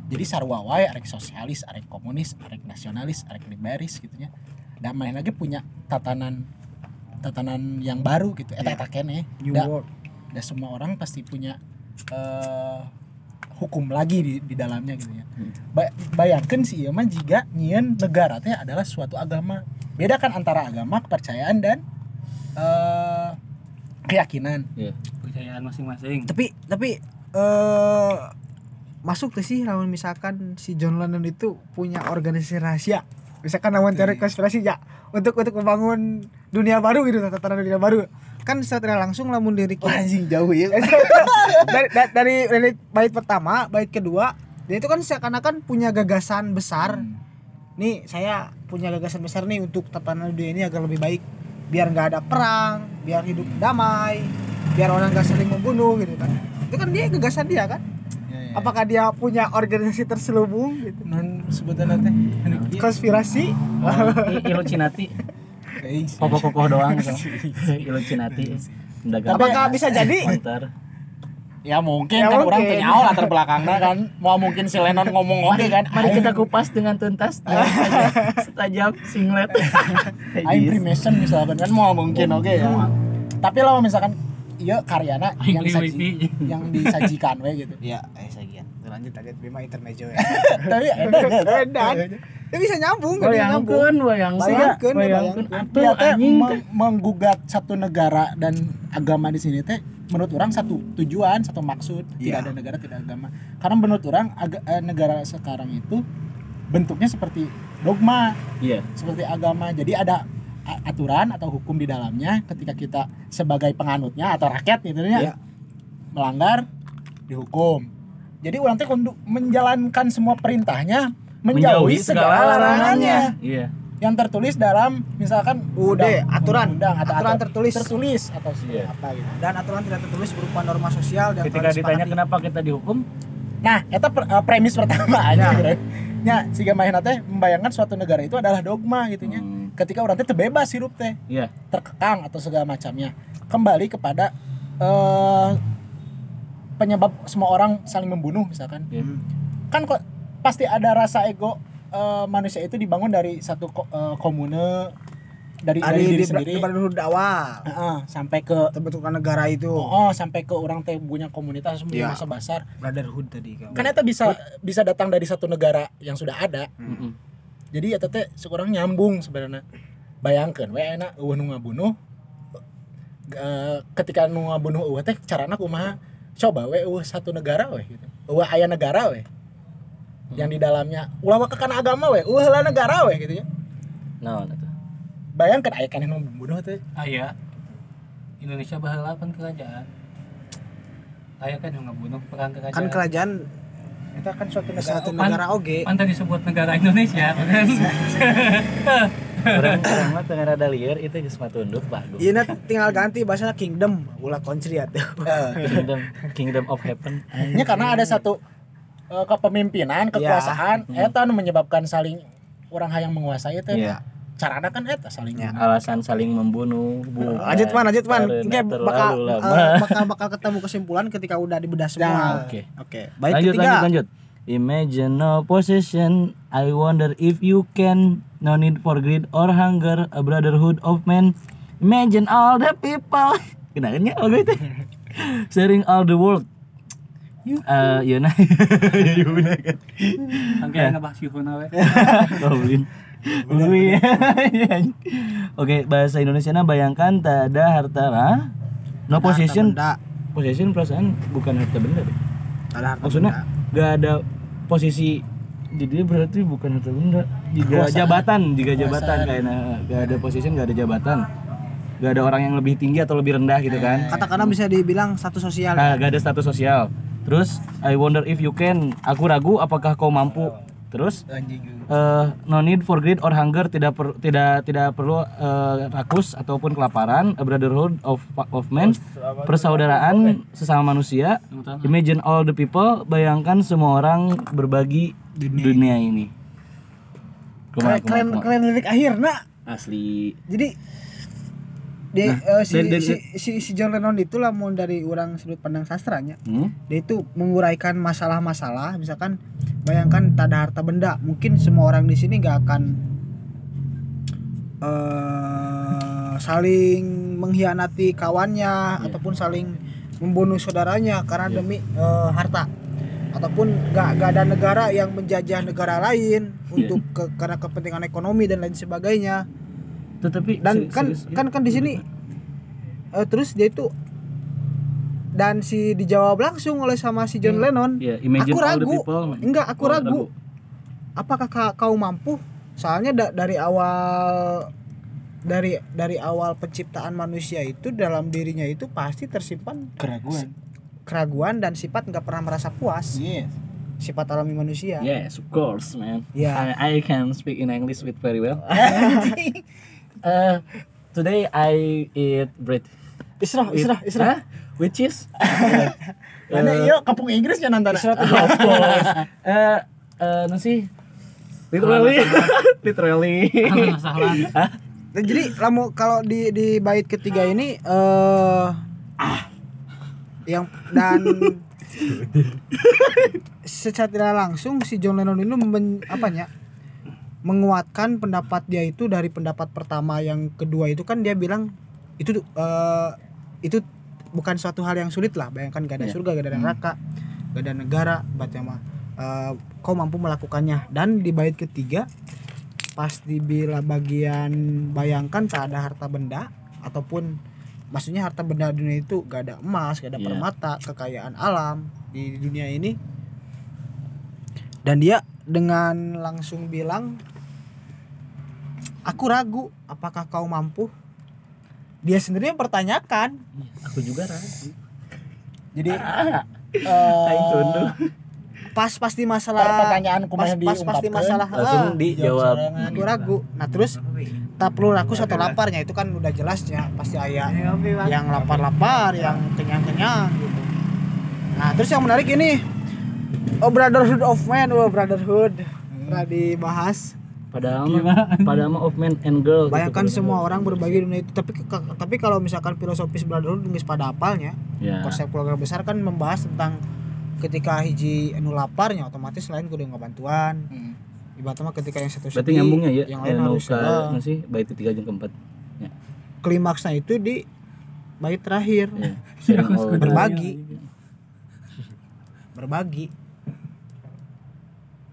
Jadi sarwa wae arek sosialis arek komunis arek nasionalis arek liberis gitu nya dan mana lagi punya tatanan tatanan yang baru gitu. Eta Ya. eta keneh new Da- semua orang pasti punya eh, hukum lagi di, di dalamnya gitu ya. Ba- bayangkan sih ya mah jika nyieun negara teh adalah suatu agama. Bedakan antara agama, kepercayaan dan eh, keyakinan. kepercayaan masing-masing. Tapi tapi eh masuk tuh sih lawan misalkan si John Lennon itu punya organisasi rahasia? Misalkan lawan teori konspirasi ya untuk untuk membangun dunia baru gitu tatanan dunia baru. Kan secara langsung lamun diri Wah, anjing jauh ya. dari, da- dari dari bait pertama bait kedua dia itu kan seakan-akan punya gagasan besar. Hmm. nih saya punya gagasan besar nih untuk tatanan dunia ini agar lebih baik biar nggak ada perang biar hidup damai biar orang nggak saling membunuh gitu kan itu kan dia gagasan dia kan Ya, ya. apakah dia punya organisasi terselubung gitu non sebetulnya teh konspirasi I- Illuminati. Guys. Kokoh-kokoh doang gitu. Illuminati. Dagang. apakah bisa jadi. Ya mungkin Ya kan orang mungkin. teu nyaho latar belakangnya kan. Mau mungkin si Lennon ngomong oke kan. Mari kita kupas dengan tuntas setajam singlet. Aing Freemason misalkan kan mau mungkin oke ya. Tapi kalau misalkan iya karyana yang disaji, yang disajikan we gitu. Iya, eh. Lanjut lanjut Bima intermezzo ya. Tapi edan Edan. Ya bisa nyambung, kan nyambung. Bayangkeun, bayang sih. Bayangkeun, Bayangkeun bayangkeun. atuh Ya teh menggugat satu negara dan agama di sini teh menurut orang satu tujuan, satu maksud. Tidak Iya. ada negara, tidak agama. Karena menurut orang aga- eh, negara sekarang itu bentuknya seperti dogma, Iya. seperti agama. Jadi ada aturan atau hukum di dalamnya ketika kita sebagai penganutnya atau rakyat gitu ya Iya. melanggar dihukum. Jadi orang teh kudu menjalankan semua perintahnya menjauhi segala larangannya Iya. yang tertulis dalam misalkan UUD, aturan. undang atau Aturan atau tertulis. tertulis atau Iya. apa gitu. Dan aturan tidak tertulis berupa norma sosial dan Ketika ditanya kenapa kita dihukum, Nah, itu premis pertama aja. Ya, ya siga mahina teh membayangkan suatu negara itu adalah dogma gitu nya. Hmm. Ketika orang teh bebas hidup teh, Iya. terkekang atau segala macamnya. Kembali kepada eh penyebab semua orang saling membunuh misalkan. Iya. Kan kok pasti ada rasa ego eh, manusia itu dibangun dari satu ko- eh, komune dari, dari, Dari diri di, sendiri. di, dulu awal Heeh, sampai ke terbentuknya negara itu oh sampai ke orang teh punya komunitas punya Iya. masa besar brotherhood tadi kan. kan itu bisa bisa datang dari satu negara yang sudah ada Mm-mm. jadi ya teh sekurang nyambung sebenarnya bayangkan we enak eueuh nu ngabunuh Eh, ketika nu ngabunuh eueuh teh carana kumaha coba we eueuh satu negara we gitu eueuh aya negara we yang di dalamnya ulah kan agama we eueuh lah negara we gitu ya Naon atuh? bayangkan aya kan nu membunuh teh Aya Indonesia baheula pan kerajaan. Aya kan yang ngebunuh perang kerajaan. kan kerajaan itu kan suatu negara satu pan- negara oge Pan tadi disebut negara Indonesia. Orang orang mah tengah rada liar itu geus mah tunduk bagus. Iya nah, tinggal ganti bahasa kingdom ulah country atuh. Kingdom Kingdom of Heaven. Ini karena ada satu eh, kepemimpinan, kekuasaan, eta nu menyebabkan saling orang hayang menguasai itu. Iya. Carana kan eta saling. Ya. Alasan saling membunuh. bukan. lanjut man lanjut man Oke, bakal eh, bakal bakal ketemu kesimpulan ketika udah dibedah semua Nah, Oke. oke baik lanjut ketiga lanjut lanjut. Imagine no possession. I wonder if you can. No need for greed or hunger. A brotherhood of men. Imagine all the people. Kenalnya lagu itu. Sharing all the world. Eh, Yuna. Yuna kan. Oke, ngebahas Yuhuna we. Goblin. Oke, bahasa Indonesia bayangkan tak ada harta lah. No possession. Possession perasaan bukan harta benda ada harta Maksudnya gak ada posisi jadi berarti bukan harta benda. Jika Kekuasaan. jabatan, jika jabatan kayaknya gak ada position, gak ada jabatan. Gak ada orang yang lebih tinggi atau lebih rendah gitu kan. katakanlah bisa dibilang satu sosial Nah, gak ada status sosial. Terus I wonder if you can. Aku ragu apakah kau mampu. Terus Eh, no need for greed or hunger tidak per- tidak tidak perlu eh, rakus ataupun kelaparan. A brotherhood of of men. Persaudaraan sesama manusia. Imagine all the people. Bayangkan semua orang berbagi dunia, ini. Kumaha, keren keren, keren lirik akhir nak. Asli. Jadi di, Nah, eh, si, dari- dari- si, si, si John Lennon itu lah mau dari orang sudut pandang sastranya. Hmm? dia itu menguraikan masalah-masalah misalkan bayangkan tak ada harta benda mungkin semua orang di sini gak akan eh saling mengkhianati kawannya ataupun saling membunuh saudaranya karena Iya. demi eh, harta. Ataupun gak, gak ada negara yang menjajah negara lain untuk ke, karena kepentingan ekonomi dan lain sebagainya tetapi dan kan serius, kan kan di sini eh, terus dia itu dan si dijawab langsung oleh sama si John Lennon ya imagine Aku all the ragu. people enggak aku Oh, ragu apakah ka- kau mampu soalnya da- dari awal dari dari awal penciptaan manusia itu dalam dirinya itu pasti tersimpan Keraguan. keraguan dan sifat nggak pernah merasa puas Yes. sifat alami manusia Yes, of course, man. Ya. I, I can speak in English with very well. uh, today I eat bread. Isra Isra Isra Hah? With cheese. Karena iya kampung Inggris ya nantana. of course. Uh, uh, nasi. Literally. Literally. Hah? Dan jadi lamu kalau di di bait ketiga ini eh yang dan secara tidak langsung si John Lennon ini men, apanya menguatkan pendapat dia itu dari pendapat pertama yang kedua itu kan dia bilang itu eh, itu bukan suatu hal yang sulit lah bayangkan gak ada Iya. surga gak ada neraka gak ada negara berarti mah eh, kau mampu melakukannya dan di bait ketiga pas dibilang bagian bayangkan tak ada harta benda ataupun maksudnya harta benda dunia itu gak ada emas gak ada Iya. permata kekayaan alam di dunia ini dan dia dengan langsung bilang aku ragu apakah kau mampu? Dia sendiri mempertanyakan Aku juga ragu. Jadi Ah, eh, aing tunduh. pas pasti per- masalah pertanyaan pas, pas pasti diungkapkeun, masalah Langsung ah, dijawab. aku ragu. Nah terus tak perlu rakus atau laparnya itu kan udah jelas ya pasti ayah yang lapar-lapar yang kenyang-kenyang gitu. Nah terus yang menarik ini oh brotherhood of man oh brotherhood pernah dibahas Padahal mah padahal mah of man and girl. gitu. bayangkan semua orang berbagi dunia itu tapi ke- tapi kalau misalkan filosofis brotherhood nggak pada apalnya Ya. konsep keluarga besar kan membahas tentang ketika hiji anu laparnya otomatis lain kudu bantuan Hmm. ibaratnya mah ketika yang satu Berarti sedih, nyambungnya ya. yang lain Ya, harus nu sih bait ketiga jeung keempat. klimaksnya itu di bait terakhir Ya. Berbagi berbagi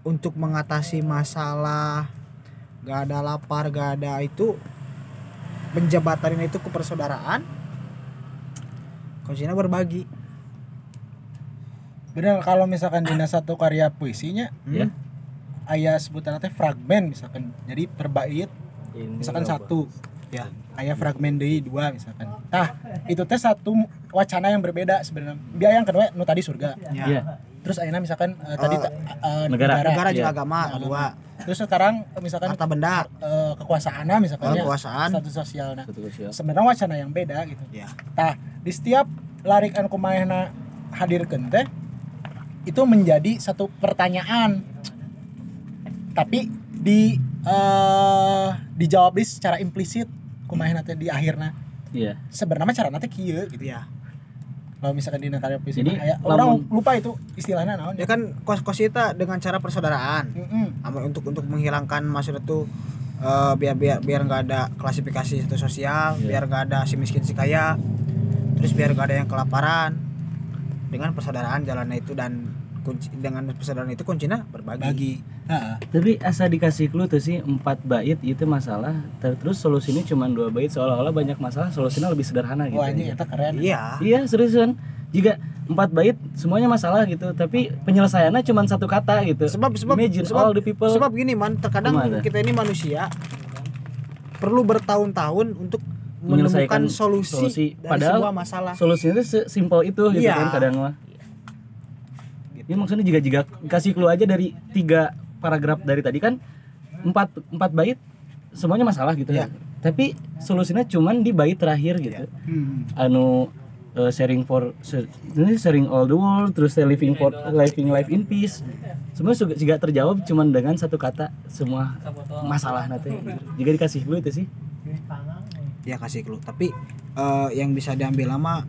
untuk mengatasi masalah gak ada lapar gak ada itu menjabatarin itu ke persaudaraan kuncinya berbagi Bener kalau misalkan dina satu karya puisinya Ya. aya sebutan teh fragmen misalkan. Jadi per bait misalkan satu ya aya fragmen deui dua misalkan. Nah, itu teh satu wacana yang berbeda sebenarnya. Biaya yang kedua nu tadi surga. Iya. Terus ayeuna misalkan eh, tadi ta- eh, Negara. negara Iya. juga agama Agama. dua Terus sekarang eh, misalkan harta benda eh, kekuasaannya misalkan ya, kekuasaan status sosial. Sebenarnya wacana yang beda gitu. ya Nah, di setiap larik anu kumaha hadirkeun teh itu menjadi satu pertanyaan. Tapi di eh dijawab di secara implisit kumaha teh di akhirnya. Iya. Sebenarnya cara nanti kieu gitu. ya Kalau misalkan di negara puisi Jadi, lamun- orang lupa itu istilahnya naon ya kan kos kosita dengan cara persaudaraan Mm-mm. Ama- untuk untuk menghilangkan maksudnya tuh eh, biar biar biar nggak ada klasifikasi satu sosial Iya. biar nggak ada si miskin si kaya terus biar nggak ada yang kelaparan dengan persaudaraan jalannya itu dan kunci dengan persaudaraan itu kuncinya berbagi bagi. Heeh. Tapi asa dikasih clue tuh sih empat bait itu masalah. Ter- Terus solusinya cuma dua bait seolah-olah banyak masalah solusinya lebih sederhana gitu. Wah, ini eta keren. iya Iya seriusan. Jika empat bait semuanya masalah gitu, tapi penyelesaiannya cuma satu kata gitu. sebab sebab Imagine sebab, all the people. sebab gini man terkadang Ke mana? kita ini manusia perlu bertahun-tahun untuk Menyelesaikan menemukan solusi, solusi. dari Padahal sebuah masalah Solusinya tuh sesimpel itu gitu Iya. kan kadang mah. Ya maksudnya juga jika kasih clue aja dari tiga paragraf dari tadi kan empat empat bait semuanya masalah gitu Iya. Tapi solusinya cuman di bait terakhir gitu. Hmm. anu uh, sharing for ini sharing all the world terus living for living life in peace semua juga juga terjawab cuman dengan satu kata semua masalah nanti jika dikasih dulu itu sih ya kasih clue tapi eh, yang bisa diambil lama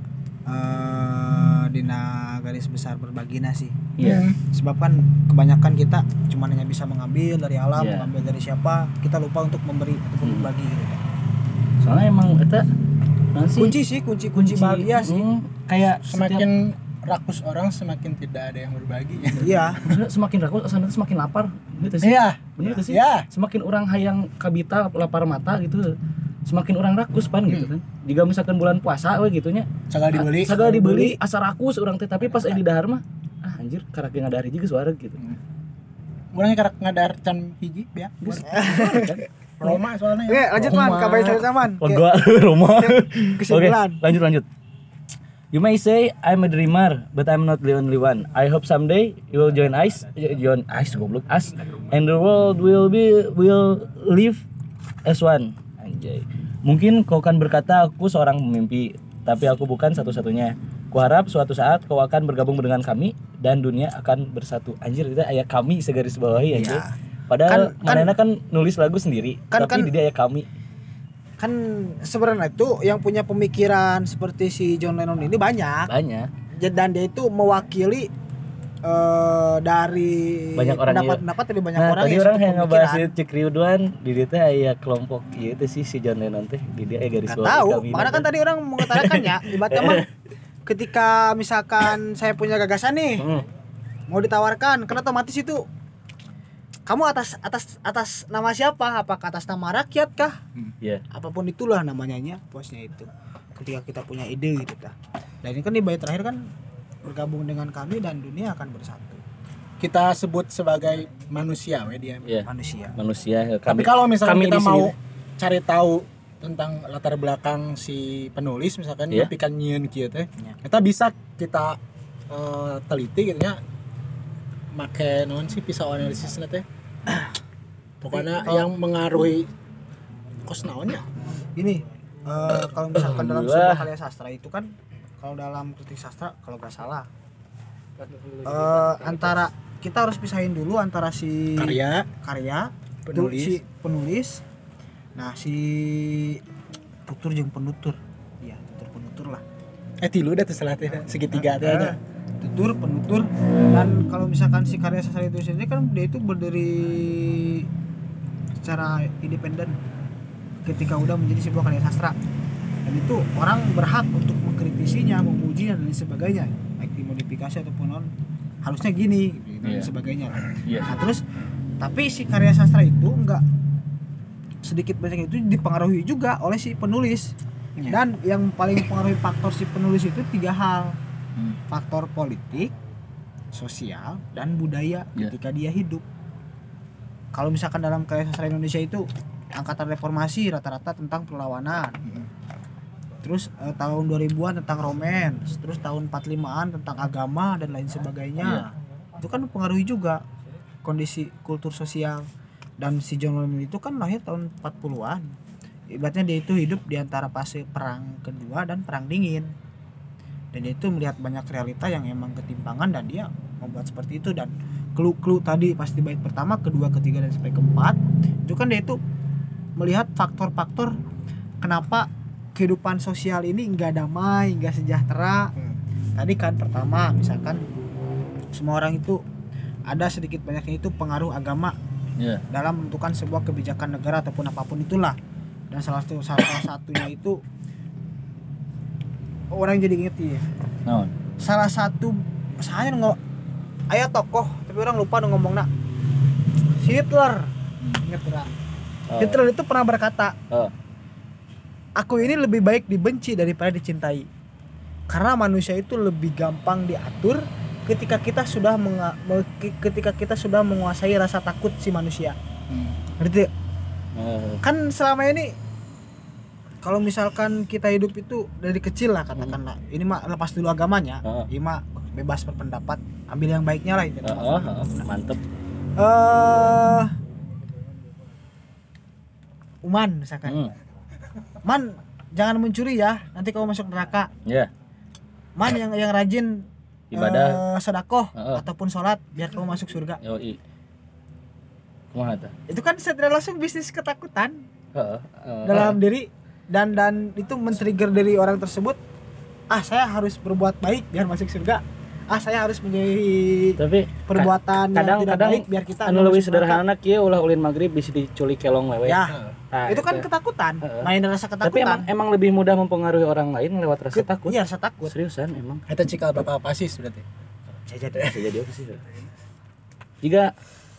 eh dina garis besar berbagi sih iya sebab kan kebanyakan kita cuma hanya bisa mengambil dari alam Iya. mengambil dari siapa kita lupa untuk memberi ataupun Hmm. berbagi gitu kan. soalnya emang kita sih kunci sih kunci kunci bahagia sih Hmm, kayak semakin Semakin rakus orang semakin tidak ada yang berbagi. iya semakin rakus asal semakin lapar gitu sih Iya. bener itu sih Ya. semakin orang hayang kabita lapar mata gitu semakin orang rakus pan gitu kan jika misalkan bulan puasa we gitunya Segala dibeli. segala dibeli asa rakus orang teh tapi pas di dahar mah ah anjir karak yang ada hari juga suara gitu Urangnya karak ngadar can hiji ya. Roma soalnya. oke lanjut man Roma. kabar saya man Oh gua rumah. Oke, lanjut lanjut. You may say I'm a dreamer, but I'm not the only one. I hope someday you will join us, join us goblok us, and the world will be will live as one. Anjay. Mungkin kau akan berkata aku seorang pemimpi, tapi aku bukan satu-satunya. Kuharap suatu saat kau akan bergabung dengan kami dan dunia akan bersatu. Anjir, itu ayat kami segaris bawahi anjir. Iya. Padahal Kan- kan- kan nulis lagu sendiri, Kan- tapi kan- di dia ayat kami. kan sebenarnya itu yang punya pemikiran seperti si John Lennon ini banyak Banyak. dan dia itu mewakili eh, dari Banyak orang pendapat-pendapat dari banyak Nah, orang tadi orang yang ngebahas pemikiran. Cek Riuduan di dia teh aya kelompok ieu teh sih si John Lennon teh. Di dia aya garis bawah tahu makanya kan tadi orang mengutarakan ya ibaratnya mah ketika misalkan saya punya gagasan nih Hmm. mau ditawarkan kan otomatis itu kamu atas atas atas nama siapa? Apakah atas nama rakyat kah? Iya. apa pun itulah namanya posnya itu. Ketika kita punya ide gitu dah dan ini kan di bait terakhir kan bergabung dengan kami dan dunia akan bersatu kita sebut sebagai manusia we dia Iya. manusia Manusia tapi kami. kalau misalnya kami kita di sini. mau cari tahu tentang latar belakang si penulis misalkan nepi ka nyieun kieu teh Iya. kita bisa kita eh, teliti gitu nya make non sih pisau analisis teh pokoknya Tapi yang mengaruhi kos naonnya ini eh, kalau misalkan dalam sebuah karya sastra itu kan kalau dalam kritik sastra kalau nggak salah. Eh, antara kita harus pisahin dulu antara si karya. Karya penulis. si penulis. Nah si tutur jeung penutur. Iya tutur penutur lah. Eh tilu dah tuh salah teh. Segitiga teh. Nya. tutur penutur. Dan kalau misalkan si karya sastra itu sendiri kan dia itu berdiri secara independen ketika udah menjadi sebuah karya sastra dan itu orang berhak untuk mengkritisinya memujinya dan lain sebagainya baik dimodifikasi ataupun non harusnya gini gitu, dan Iya. sebagainya lah. Iya. nah terus tapi si karya sastra itu enggak sedikit banyak itu dipengaruhi juga oleh si penulis Iya. dan yang paling mempengaruhi faktor si penulis itu tiga hal Hmm. faktor politik sosial dan budaya Iya. ketika dia hidup kalau misalkan dalam karya sastra Indonesia itu angkatan reformasi rata-rata tentang perlawanan terus eh, tahun 2000-an tentang romance terus tahun 45-an tentang agama dan lain sebagainya. Itu kan mempengaruhi juga kondisi kultur sosial. Dan si John Lennon itu kan lahir tahun 40-an ibaratnya dia itu hidup di antara fase perang kedua dan perang dingin. Dan dia itu melihat banyak realita yang emang ketimpangan dan dia membuat seperti itu. Dan clue-clue tadi pasti bait pertama kedua ketiga dan sampai keempat itu kan dia itu melihat faktor-faktor kenapa kehidupan sosial ini nggak damai nggak sejahtera tadi kan pertama misalkan semua orang itu ada sedikit banyaknya itu pengaruh agama Iya. dalam menentukan sebuah kebijakan negara ataupun apa pun itulah dan salah satu salah satunya itu orang jadi inget ya Naon? salah satu saya nggak ayah tokoh tapi orang lupa ngomong nak Hitler inget nggak? Oh. Hitler itu pernah berkata Oh. Aku ini lebih baik dibenci daripada dicintai karena manusia itu lebih gampang diatur ketika kita sudah menga- ketika kita sudah menguasai rasa takut si manusia Hmm. ngerti Oh. kan selama ini kalau misalkan kita hidup itu dari kecil lah katakanlah ini mah lepas dulu agamanya Heeh. ini mah bebas berpendapat ambil yang baiknya lah itu Heeh, heeh. mantep. eh Uman misalkan Hmm. Man jangan mencuri ya nanti kamu masuk neraka Ya, Man yang yang rajin ibadah. eh, sedekah Heeh. ataupun sholat biar kamu masuk surga Yoi. Kumaha itu kan secara langsung bisnis ketakutan Heeh. heeh. dalam diri dan dan itu men-trigger dari orang tersebut ah saya harus berbuat baik biar masuk surga ah saya harus menjadi Tapi perbuatan yang kadang- tidak kadang baik biar kita anu lebih sederhana kieu ulah ulin maghrib bisa diculik kelong wewe. ya Nah, itu kan ketakutan Heeh. main rasa Tapi emang ketakutan emang lebih mudah mempengaruhi orang lain lewat rasa Ke- takut. iya rasa takut Seriusan emang. Eta cikal bapak pasis berarti. saya jadi Bisa jadi apa sih? Jika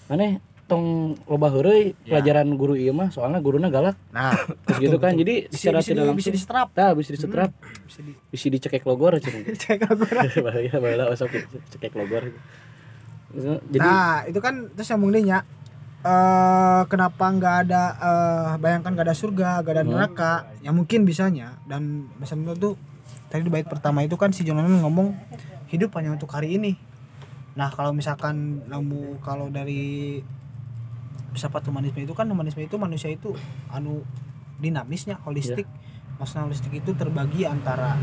maneh tong loba heureuy Ya. pelajaran guru ieu mah soalnya guruna galak. nah Terus gitu kan. Jadi bisa secara bisa, tidak di, langsung bisa disetrap tah bisa disetrap, bisa di bisa dicekek logor cenah. cek aku bahaya bahaya osok cekek logor jadi nah itu kan terus yang nya eh kenapa nggak ada eh bayangkan nggak ada surga nggak ada Hmm. neraka ya mungkin bisanya dan misalnya tuh tadi di bait pertama itu kan si Lennon ngomong hidup hanya untuk hari ini nah kalau misalkan kamu kalau dari filsafat humanisme itu kan humanisme itu manusia itu anu dinamisnya holistik maksudnya holistik itu terbagi antara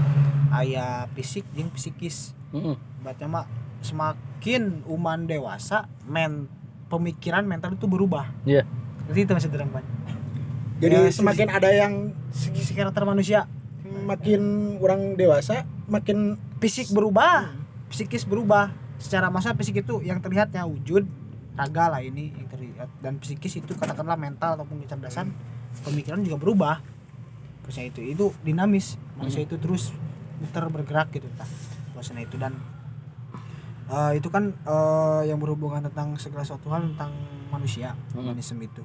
ayah fisik dan psikis Mm-mm. Baca mak semakin uman dewasa men pemikiran mental itu berubah. Iya. Jadi itu masih terang Pan. Jadi Ya, semakin ada yang Segi segi karakter manusia makin orang dewasa makin fisik berubah psikis berubah secara masa fisik itu yang terlihatnya wujud raga lah ini yang terlihat. Dan psikis itu katakanlah mental ataupun kecerdasan pemikiran juga berubah. Maksudnya itu itu dinamis. Manusia itu terus muter bergerak gitu tah maksudnya itu. Dan eh, itu kan eh, yang berhubungan tentang segala sesuatu hal tentang manusia Hmm. humanisme itu.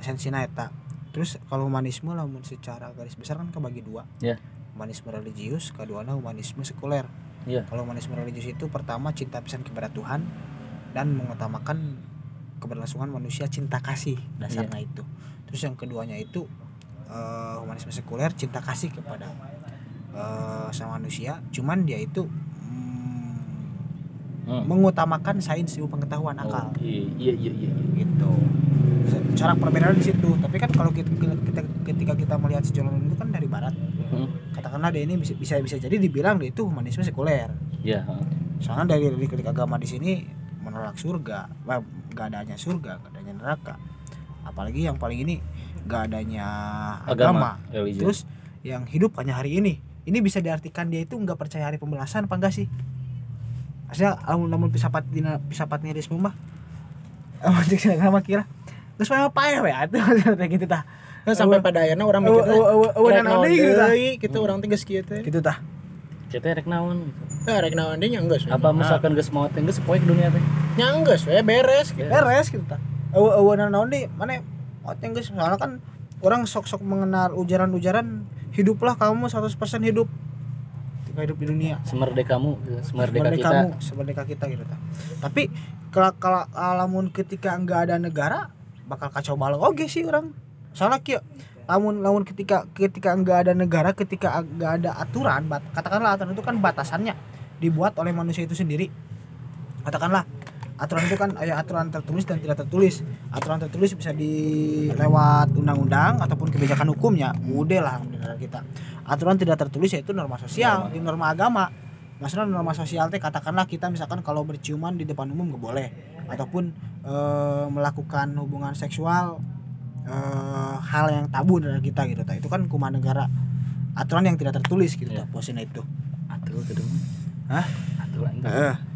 Esensinya eta terus kalau humanisme lah secara garis besar kan kebagi dua. Ya. humanisme religius keduanya humanisme sekuler. Iya. kalau humanisme religius itu pertama cinta pisan kepada Tuhan dan mengutamakan keberlangsungan manusia cinta kasih dasarnya itu terus yang keduanya itu eh, humanisme sekuler cinta kasih kepada eh, sama manusia cuman dia itu mm, Hmm. mengutamakan sains ilmu pengetahuan akal Oh, iya iya iya iya. gitu cara perbedaan di situ tapi kan kalau kita, kita ketika kita melihat Lennon itu kan dari barat Hmm. katakanlah dia ini bisa bisa bisa jadi dibilang dia itu humanisme sekuler Iya, heeh. soalnya dari dari agama di sini menolak surga. Wah, gak adanya surga gak adanya neraka. Apalagi yang paling ini gak adanya agama, agama, terus yang hidup hanya hari ini. Ini bisa diartikan dia itu nggak percaya hari pembelasan apa enggak sih? Maksudnya namun namun pisapat dina pisapat nirisme mah. Amun cek agama kira. Terus apa ya we? Atuh kayak gitu tah. Nah, sampai pada akhirnya orang mikir eueuh rek naon deui gitu tah. deui gitu orang teh geus kieu teh. gitu tah. Cetek rek naon gitu. Eh rek naon deui nya geus. we. Apa misalkan geus mau teh geus poe ke dunia teh. Nya geus we beres gitu. beres gitu tah. Eueuh eueuh naon deui mana oteng geus soalnya kan orang sok-sok mengenal ujaran-ujaran hiduplah kamu 100% hidup. Ketika hidup di dunia. Semerdekamu, gitu. semerdeka kita. kamu semerdeka kita gitu tah. Tapi kalau kalau alamun ketika enggak ada negara bakal kacau balau oke sih orang. Soalnya kia lamun lamun ketika ketika enggak ada negara ketika enggak ada aturan bat, katakanlah aturan itu kan batasannya dibuat oleh manusia itu sendiri. Katakanlah aturan itu kan ada aturan tertulis dan tidak tertulis. Aturan tertulis bisa di lewat undang-undang ataupun kebijakan hukumnya udah lah negara kita. Aturan tidak tertulis yaitu norma sosial di norma agama. Maksudnya norma sosial teh katakanlah kita misalkan kalau berciuman di depan umum nggak boleh. Ataupun eh, melakukan hubungan seksual eh, hal yang tabu dari kita gitu itu kan hukuman negara. Aturan yang tidak tertulis gitu Iya. tah, posisinya itu. Atuh tuh. Hah? Atuh anjing.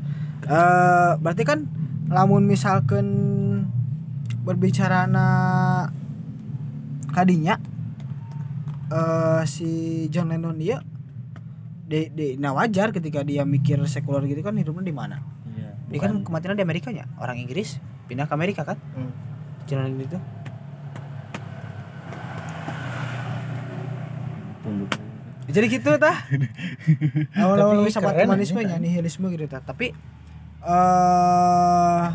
Eh, berarti kan lamun misalkan berbicara na kadinya eh si John Lennon dia di, di nah wajar ketika dia mikir sekuler gitu kan hidupnya di mana Iya. dia kan kematian di Amerika ya orang Inggris pindah ke Amerika kan Hmm. John Lennon itu tunduk. jadi gitu tah awal-awal bisa keren humanisme aja, nya nihilisme gitu tah tapi eh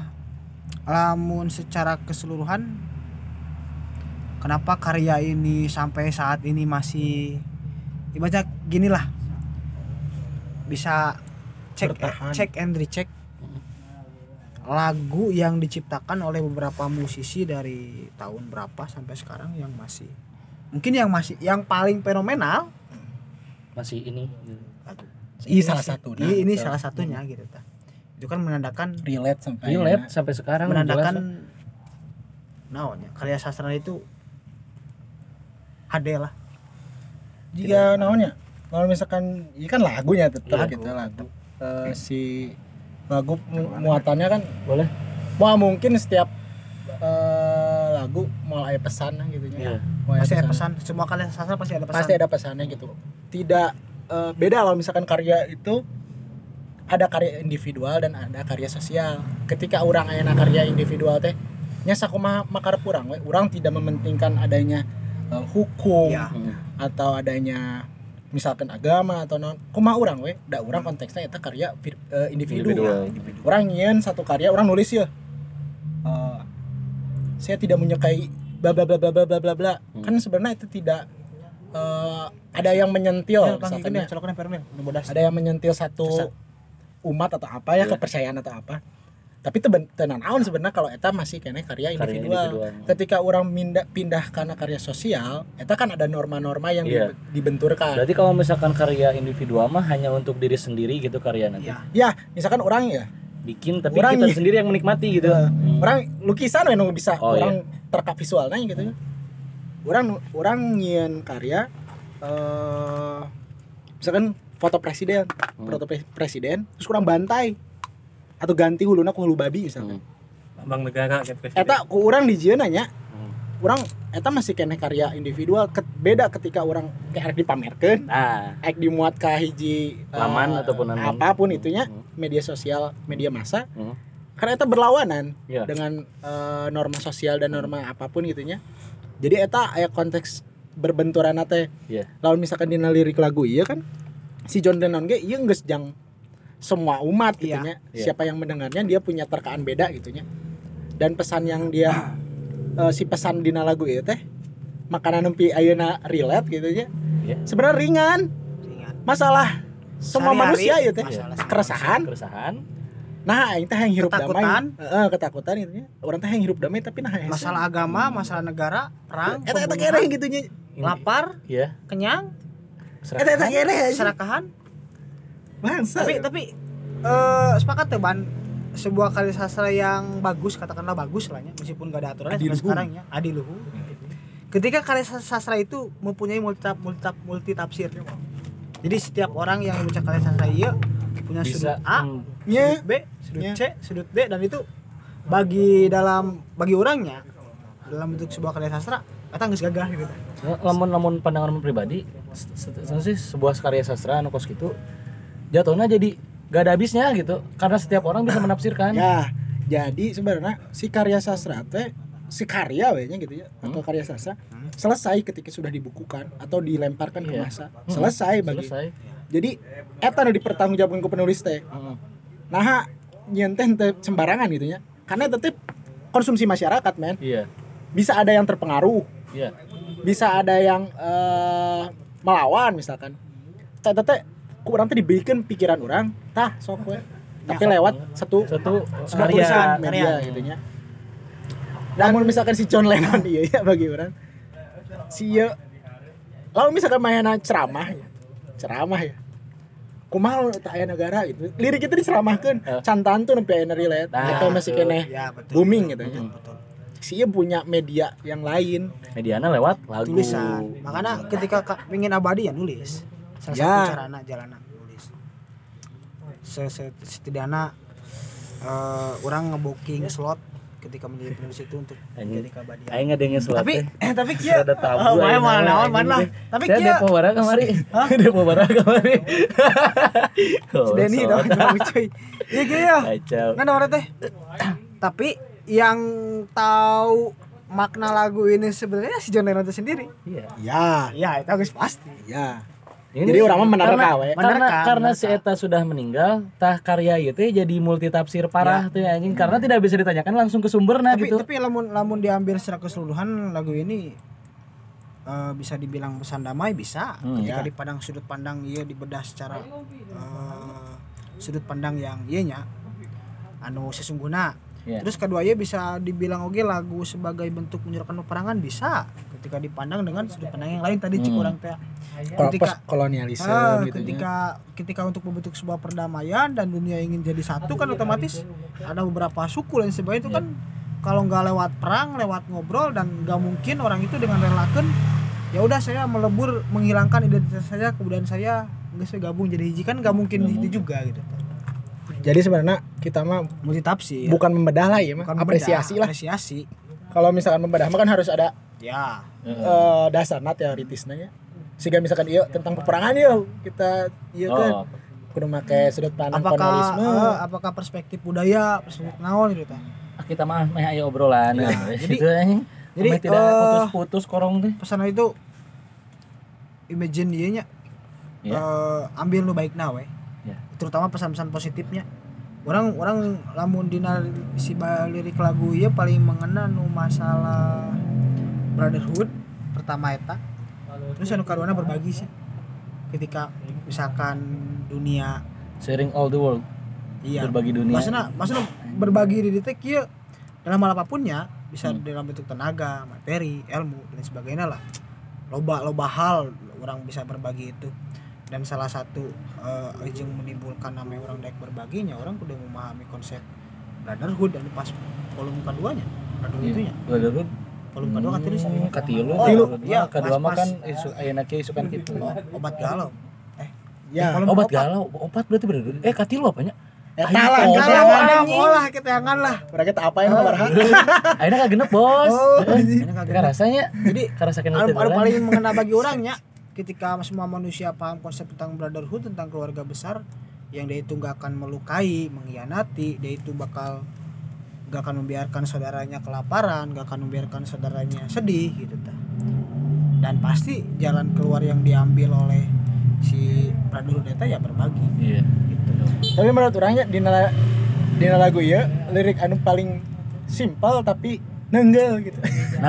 lamun secara keseluruhan kenapa karya ini sampai saat ini masih ibaratnya gini lah bisa cek Bertahan. cek and recheck lagu yang diciptakan oleh beberapa musisi dari tahun berapa sampai sekarang yang masih mungkin yang masih yang paling fenomenal Masih ini. gitu. Iya salah satu. Iya, ini salah satunya gitu ta. Itu kan menandakan relate sampai Relate sampai sekarang menandakan jelas. naon ya karya sastra itu HD lah. jika naonnya kalau misalkan ini kan lagunya tetap Lagu, gitu lagu Eh, si lagu mu- muatannya kan Boleh? wah mungkin setiap eh, lagu mau ada pesan gitu Iya. ya mau Pasti ada pesan, semua karya sastra pasti ada pesan. pasti ada pesannya gitu tidak eh, beda kalau misalkan karya itu ada karya individual dan ada karya sosial ketika orang ayana karya individual teh nya sakumaha makar kurang we orang tidak mementingkan adanya eh, hukum Iya. Hmm. atau adanya misalkan agama atau non kumaha orang we da orang konteksnya itu karya eh, individu Individual. orang nyian satu karya orang nulis ya Eh, saya tidak menyukai bla bla bla bla bla bla bla bla Hmm. kan sebenarnya itu tidak eh, ada yang menyentil Ya, misalkan Ikin ya, ya, ada yang menyentil satu Sesat. Umat atau apa ya Iya. kepercayaan atau apa tapi itu tenan naon sebenarnya kalau eta masih kene karya Karya individual individual. ketika orang pindah pindah karena karya sosial eta kan ada norma-norma yang Iya. dibe- dibenturkan Berarti kalau misalkan karya individual mah hanya untuk diri sendiri gitu karya nanti. Iya. ya misalkan orang ya Bikin tapi Orang kita iya. sendiri yang menikmati gitu. Iya. Hmm. orang lukisan nu bisa Oh, orang terkap visualnya gitu orang orang nyian karya eh misalkan foto presiden foto pre- presiden terus kurang bantai atau ganti huluna ku hulu babi misalnya Abang negara gitu presiden. eta ku orang di jieun nanya Hmm. orang eta masih kene karya individual Ket- beda ketika orang kayak dipamerkan nah ek dimuat ke hiji Laman eh, ataupun anu. apa pun itunya Hmm. media sosial media massa Hmm. karena eta berlawanan Iya. dengan eh, norma sosial dan norma apa pun gitunya jadi eta aya konteks berbenturan teh Iya. lawan misalkan dina lirik lagu iya kan si John Lennon ge iya geus jang semua umat Iya. gitunya Iya. siapa yang mendengarnya dia punya terkaan beda gitunya dan pesan yang dia eh, si pesan dina lagu itu teh makanan nempi ayeuna relate gitu ya Iya. sebenarnya ringan Ringan. masalah semua Sehari-hari, manusia ya teh keresahan keresahan nah ini teh yang hirup Ketakutan. damai Heeh, ketakutan itu nya orang teh yang hirup damai tapi nah masalah agama masalah negara perang eta eta kere gitu nya lapar Iya. kenyang serakahan? Bangsa tapi tapi eh sepakat tuh ban. Sebuah karya sastra yang bagus katakanlah bagus lah ya meskipun gak ada aturannya sampai sekarang ya. Adiluhung ketika karya sas- sastra itu mempunyai multi multi, multi tafsir jadi setiap orang yang membaca karya sastra iya punya bisa sudut A hmm, sudut B sudut Ya. C sudut D dan itu bagi dalam bagi orangnya dalam bentuk sebuah karya sastra kata nggak gagah gitu? Lamun lamun pandangan pribadi sih sebuah karya sastra anu kos gitu jatuhnya jadi gak ada habisnya gitu. Karena setiap orang bisa menafsirkan. Ya jadi sebenarnya si karya sastra teh si karya we nya gitu ya atau karya sastra selesai ketika sudah dibukukan atau dilemparkan ke Iya. masa. Selesai bagi. Selesai. Jadi eta nu dipertanggungjawabkan ke penulis teh. Heeh. nah nyen teh teu sembarangan gitu ya. Karena tetep konsumsi masyarakat men. Iya. Bisa ada yang terpengaruh iya. Bisa ada yang eh, melawan misalkan. Teh teh teh kurang teh dibikin pikiran orang tah sok we. Tapi lewat satu satu sebuah karya tulisan karya. media gitu nya. Namun misalkan si John Lennon iya ya bagi orang. Si iya lalu misalkan mainan ceramah ya ceramah ya. Kumaha tak aya negara gitu. Lirik itu diceramahkan. Eh. cantan tuh nempi aya relate Nah, atau masih betul. kene ya betul booming gitu ya Mm. betul si iya punya media yang lain. Mediana lewat lagu. Tulisan. Makanya ketika ka- ingin abadi ya nulis. Salah Ya. satu carana jalana nulis. Se- se- setidaknya eh, orang ngebooking slot ketika menjadi penulis itu untuk Anjing. menjadi keabadian. aing ngadengin sesuatu tapi eh, tapi kia ada tabu Oh, mana nama, naon, mana. Tapi Saya kia- depo barang kemari. Depo barang kemari. Oh, Denny so. dong cuy. Iya kia kacau. Kan orang teh? Tapi yang tahu makna lagu ini sebenarnya si John Lennon itu sendiri. Iya. Ya. Ya itu harus pasti. Ya. Ini jadi orang mah menarik karena- we. karena Menerka, karena si eta sudah meninggal tah karya itu jadi multi tafsir parah tuh ya, anjing. Karena tidak bisa ditanyakan langsung ke sumbernya tapi gitu. tapi lamun lamun diambil secara keseluruhan lagu ini eh, bisa dibilang pesan damai bisa. Hmm, ketika ya. dipandang sudut pandang iya dibedah secara eh, sudut pandang yang iya nya anu sesungguhnya Iya. terus kedua iya bisa dibilang oke lagu sebagai bentuk menyuarakan peperangan bisa ketika dipandang dengan sudut pandang yang lain tadi cik Hmm. orang teh ketika- kolonialisme Ah, gitu ketika ketika untuk membentuk sebuah perdamaian dan dunia ingin jadi satu kan otomatis ada beberapa suku dan sebagainya itu kan kalau nggak lewat perang lewat ngobrol dan nggak mungkin orang itu dengan relakan ya udah saya melebur menghilangkan identitas saya kemudian saya nggak saya gabung jadi hiji. Kan nggak mungkin itu juga gitu jadi sebenarnya kita mah multi tafsir bukan membedah lah ya mah. Apresiasi membedah, lah. apresiasi. Kalau misalkan membedah mah kan harus ada ya. eh dasarnya teoritisnya ya. sehingga misalkan iya tentang peperangan yuk kita iya kan. oh kudu make sudut pandang apakah kolonialisme eh, apakah perspektif budaya perspektif naon gitu teh? Kita mah meh ayo obrolan. Ya, ya. jadi- jadi, Meh tidak eh, putus-putus korong teh. pesan itu imagine dia nya Iya. eh, ambil nu baik we. Iya. Terutama pesan-pesan positifnya. Orang orang lamun dina si lirik lagu ieu paling mengena nu masalah brotherhood pertama eta terus anu kaduana berbagi sih. Ketika misalkan dunia sharing all the world. Iya. Berbagi dunia. Maksudnya maksudnya berbagi di detik kieu dalam hal apapunnya bisa Hmm. dalam bentuk tenaga materi ilmu dan sebagainya lah. Loba loba hal orang bisa berbagi itu dan salah satu eh yang menimbulkan namanya orang daek berbaginya orang udah memahami konsep brotherhood dan pas volume keduanya brotherhood Iya. Brotherhood? Volume kedua kan terus Hmm, katilu Oh, tilu iya, kedua mah kan isu ayeuna ge isukan gitu. Obat galau. Eh Ya. Obat galau obat berarti bener eh katilu apanya? Eta Ayo, lah, tolong, kita yang jangan lah. Udah kita apa yang nomor akhirnya kagak genep bos. Oh, Eh, ini kagak rasanya Jadi anu doang. paling mengena bagi orangnya ketika semua manusia paham konsep tentang brotherhood tentang keluarga besar yang dia itu nggak akan melukai, mengkhianati, dia itu bakal nggak akan membiarkan saudaranya kelaparan, nggak akan membiarkan saudaranya sedih gitu ta. Dan pasti jalan keluar yang diambil oleh si brotherhood eta ya berbagi iya gitu. Tapi menurut orangnya di nala di lagu ya lirik anu paling simpel tapi nenggel gitu. teh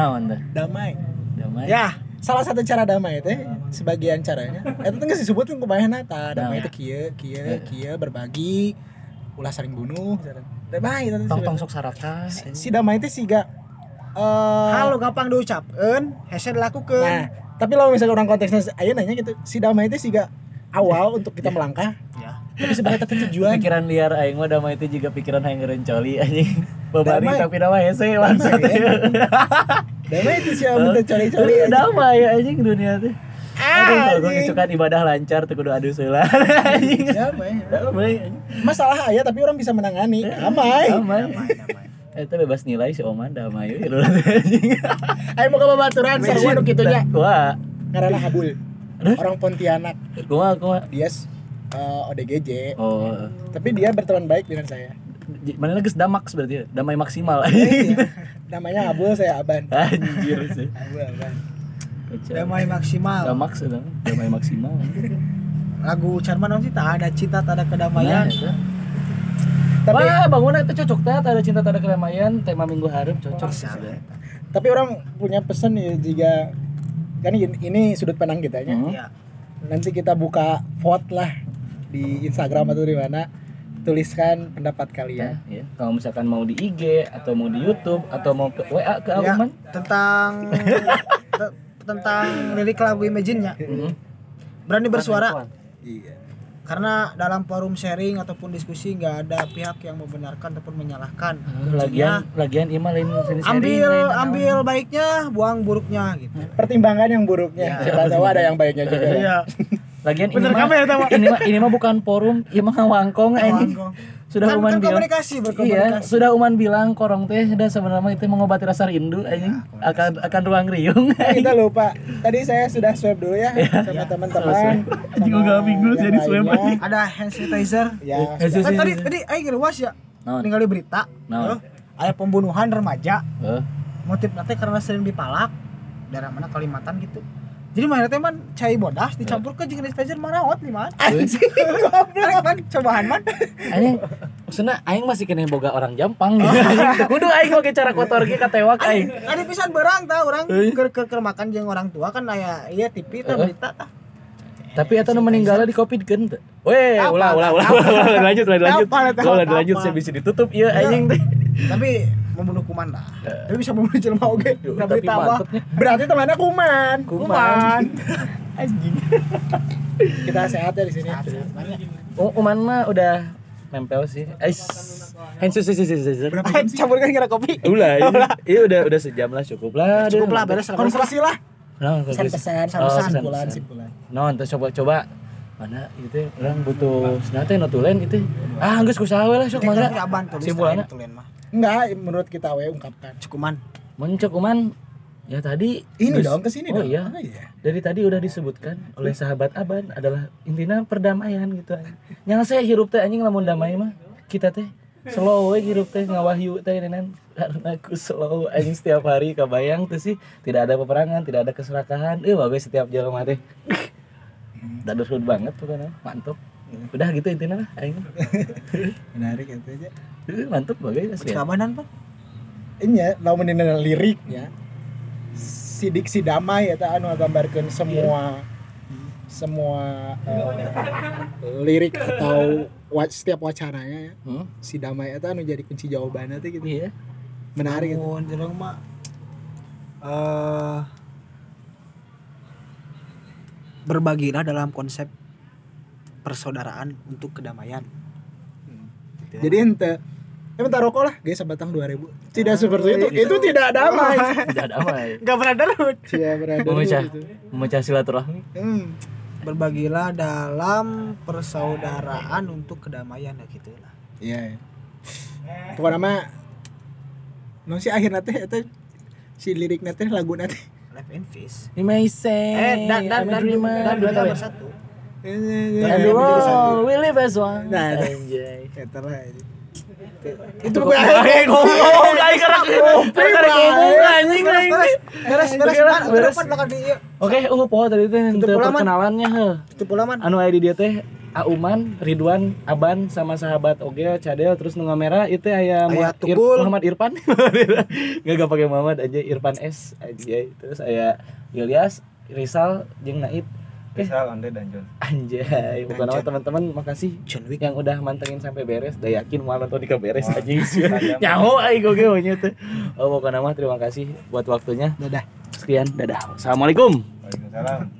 Damai. damai Ya, salah satu cara damai teh sebagian caranya. Eta teh geus disebutkeun kumaha ta damai Nah. teh kieu kieu kieu berbagi ulah saling bunuh damai teh tong tong sok saraka si, damai teh siga eh Halo gampang diucapkan, hese dilakukan. nah tapi kalau misalnya orang konteksnya ayo nanya gitu si damai teh siga awal untuk kita melangkah Ya. tapi sebenarnya tapi tujuan. Pikiran liar aing mah damai itu juga pikiran hayang ngerencoli anjing babari Damai. tapi damai hese langsung damai itu sih yang minta coli-coli damai anjing dunia teh Aduh, kalau gue suka ibadah lancar tuh kudu adu seula anjing. damai Damai anjing. masalah ayah tapi orang bisa menangani. Damai. Damai. Eta bebas nilai si Oman damai anjing. ayo mau ke babaturan sarua nu kitunya Wah, karena Habul. Aduh. orang Pontianak. Gua gua. Dia eh, ODGJ Oh, tapi dia berteman baik dengan saya mana lagi damaks berarti? Damai maksimal. Iya. namanya Habul saya Aban Anjir sih. Habul Aban. Damai maksimal. Damaks itu, damai maksimal. Lagu Charman sih tak ada cinta, tak ada Nah, kedamaian. eta. tapi Wah, bangunan itu cocok teh, ada cinta, tak ada keramaian, tema minggu hareup cocok. tapi orang punya pesan ya jika kan ini, ini sudut pandang kita ya Hmm. Iya. nanti kita buka vote lah di Instagram atau di mana tuliskan pendapat kalian Ya, ya. Kalau misalkan mau di IG atau mau di YouTube atau mau ke WA ke Ya, Auman, tentang te- tentang lirik lagu Imagine-nya. Hmm. Berani bersuara iya karena dalam forum sharing ataupun diskusi nggak ada pihak yang membenarkan ataupun menyalahkan. lagian lagian ima lain sini Ambil ambil baiknya, buang buruknya gitu. pertimbangan yang buruknya Ya. siapa tahu ada yang baiknya juga Iya. lagian ini Bener mah, kamu ya, ini mah ini mah bukan forum ini mah wangkong ini sudah Kan, uman kan bilang komunikasi iya berkomunikasi. sudah uman bilang korong teh sudah sebenarnya itu mengobati rasa rindu anjing akan akan ruang riung Oh, kita lupa tadi saya sudah swab dulu ya sama teman-teman Anjing, gua gak minggu jadi swab lainnya. Ada hand sanitizer. ya Eh, sudah. Kan tadi tadi aing ngeluas ya. Naon? Ningali berita. Naon? eh, Ada pembunuhan remaja. Eh, motif nanti karena sering dipalak daerah mana Kalimantan gitu jadi mana teh man cai bodas dicampur ke jeung sanitizer maraot di mana anjing. Goblok. Man cobaan man. Anjing maksudnya aing masih kena boga orang jampang gitu anjing Teu kudu aing oke cara kotor ge katewak aing. ada pisan berang tah orang Eh. ke ke, ke makan jeung orang tua kan aya iya TV tah Eh. berita tah. Tapi eta nu meninggal di covid kan teu? Weh, ulah ulah ulah. Lanjut lanjut lanjut. Lanjut saya bisa ditutup. Ieu anjing. Teh. tapi membunuh kuman lah. Tapi bisa membunuh jelema oge Yuh, nah Tapi berita apa? berarti temannya kuman. Kuman. Anjing. kita sehat ya di sini. Oh, Uman mah udah nempel sih. Ais. Hands sih sih sih? Sih. Campurkan kira kopi. Ulah, iya, iya udah udah sejam lah cukup lah. cukup lah beres lah. Beres lah. Nah, Oh, pesan, simpulan pesan. simpulan Non, terus coba coba mana itu orang butuh senate notulen itu ah geus kusaha we lah sok mangga Simpulannya? Enggak menurut kita we ungkapkan. Cukuman. Muncul kuman ya tadi ini geus- dong ke sini oh dong. iya. Iya. Dari tadi udah disebutkan oleh sahabat aban adalah intinya perdamaian gitu anjing. Yang saya hirup teh anjing lamun damai mah kita teh slow we hirup teh ngawahyu teh nenan karena aku slow anjing setiap hari kabayang tuh sih. Tidak ada peperangan tidak ada keserakahan. Eh bagus setiap jalan mah teh. Banget pokoknya mantap udah gitu intinya lah aing menarik itu aja. Mantap bagus asli ya. kabanan pak. Ini ya lamun dina liriknya si diksi damai eta anu gambarkeun semua semua eh, lirik atau wa- setiap wacananya ya. Hmm? si damai eta anu jadi kunci jawabannya tuh gitu. Iya. Menarik gitu. Mun jeung mah eh berbagilah dalam konsep persaudaraan untuk kedamaian. jadi ente ya bentar rokok lah guys sebatang 2000 tidak seperti itu itu tidak damai tidak damai Enggak brotherhood. tidak berada memecah gitu. memecah silaturahmi hmm. berbagilah dalam persaudaraan untuk kedamaian ya gitu lah Iya. Pokoknya mah non si akhirnya teh eta si liriknya teh lagu teh life and fish say eh dan dan dan dan Dua bersatu And the world we live as one. Nah. Anjay. Ini. Itu gue aing ngomong, karek ngomong, karek ngomong anjing aing. beres beres beres. Oke, uh poho tadi teh perkenalannya heuh. itu pula man Anu aya di dia teh Auman, Ridwan, Aban sama sahabat Oge, Cadel terus nu ngamera itu aya Muhammad Ir-. Muhammad Irfan. Gak gak pakai Muhammad aja Irfan S aja. Terus aya Ilyas, Rizal, jeung Naib. Bisa Onde dan John. Anjay, bukan nama teman-teman makasih John Wick yang udah mantengin sampai beres. Da yakin mau nonton di beres aja Nyaho aing oge we nya teh. Oh, pokoknya mah terima kasih buat waktunya. Dadah. Sekian, dadah. Assalamualaikum. Waalaikumsalam.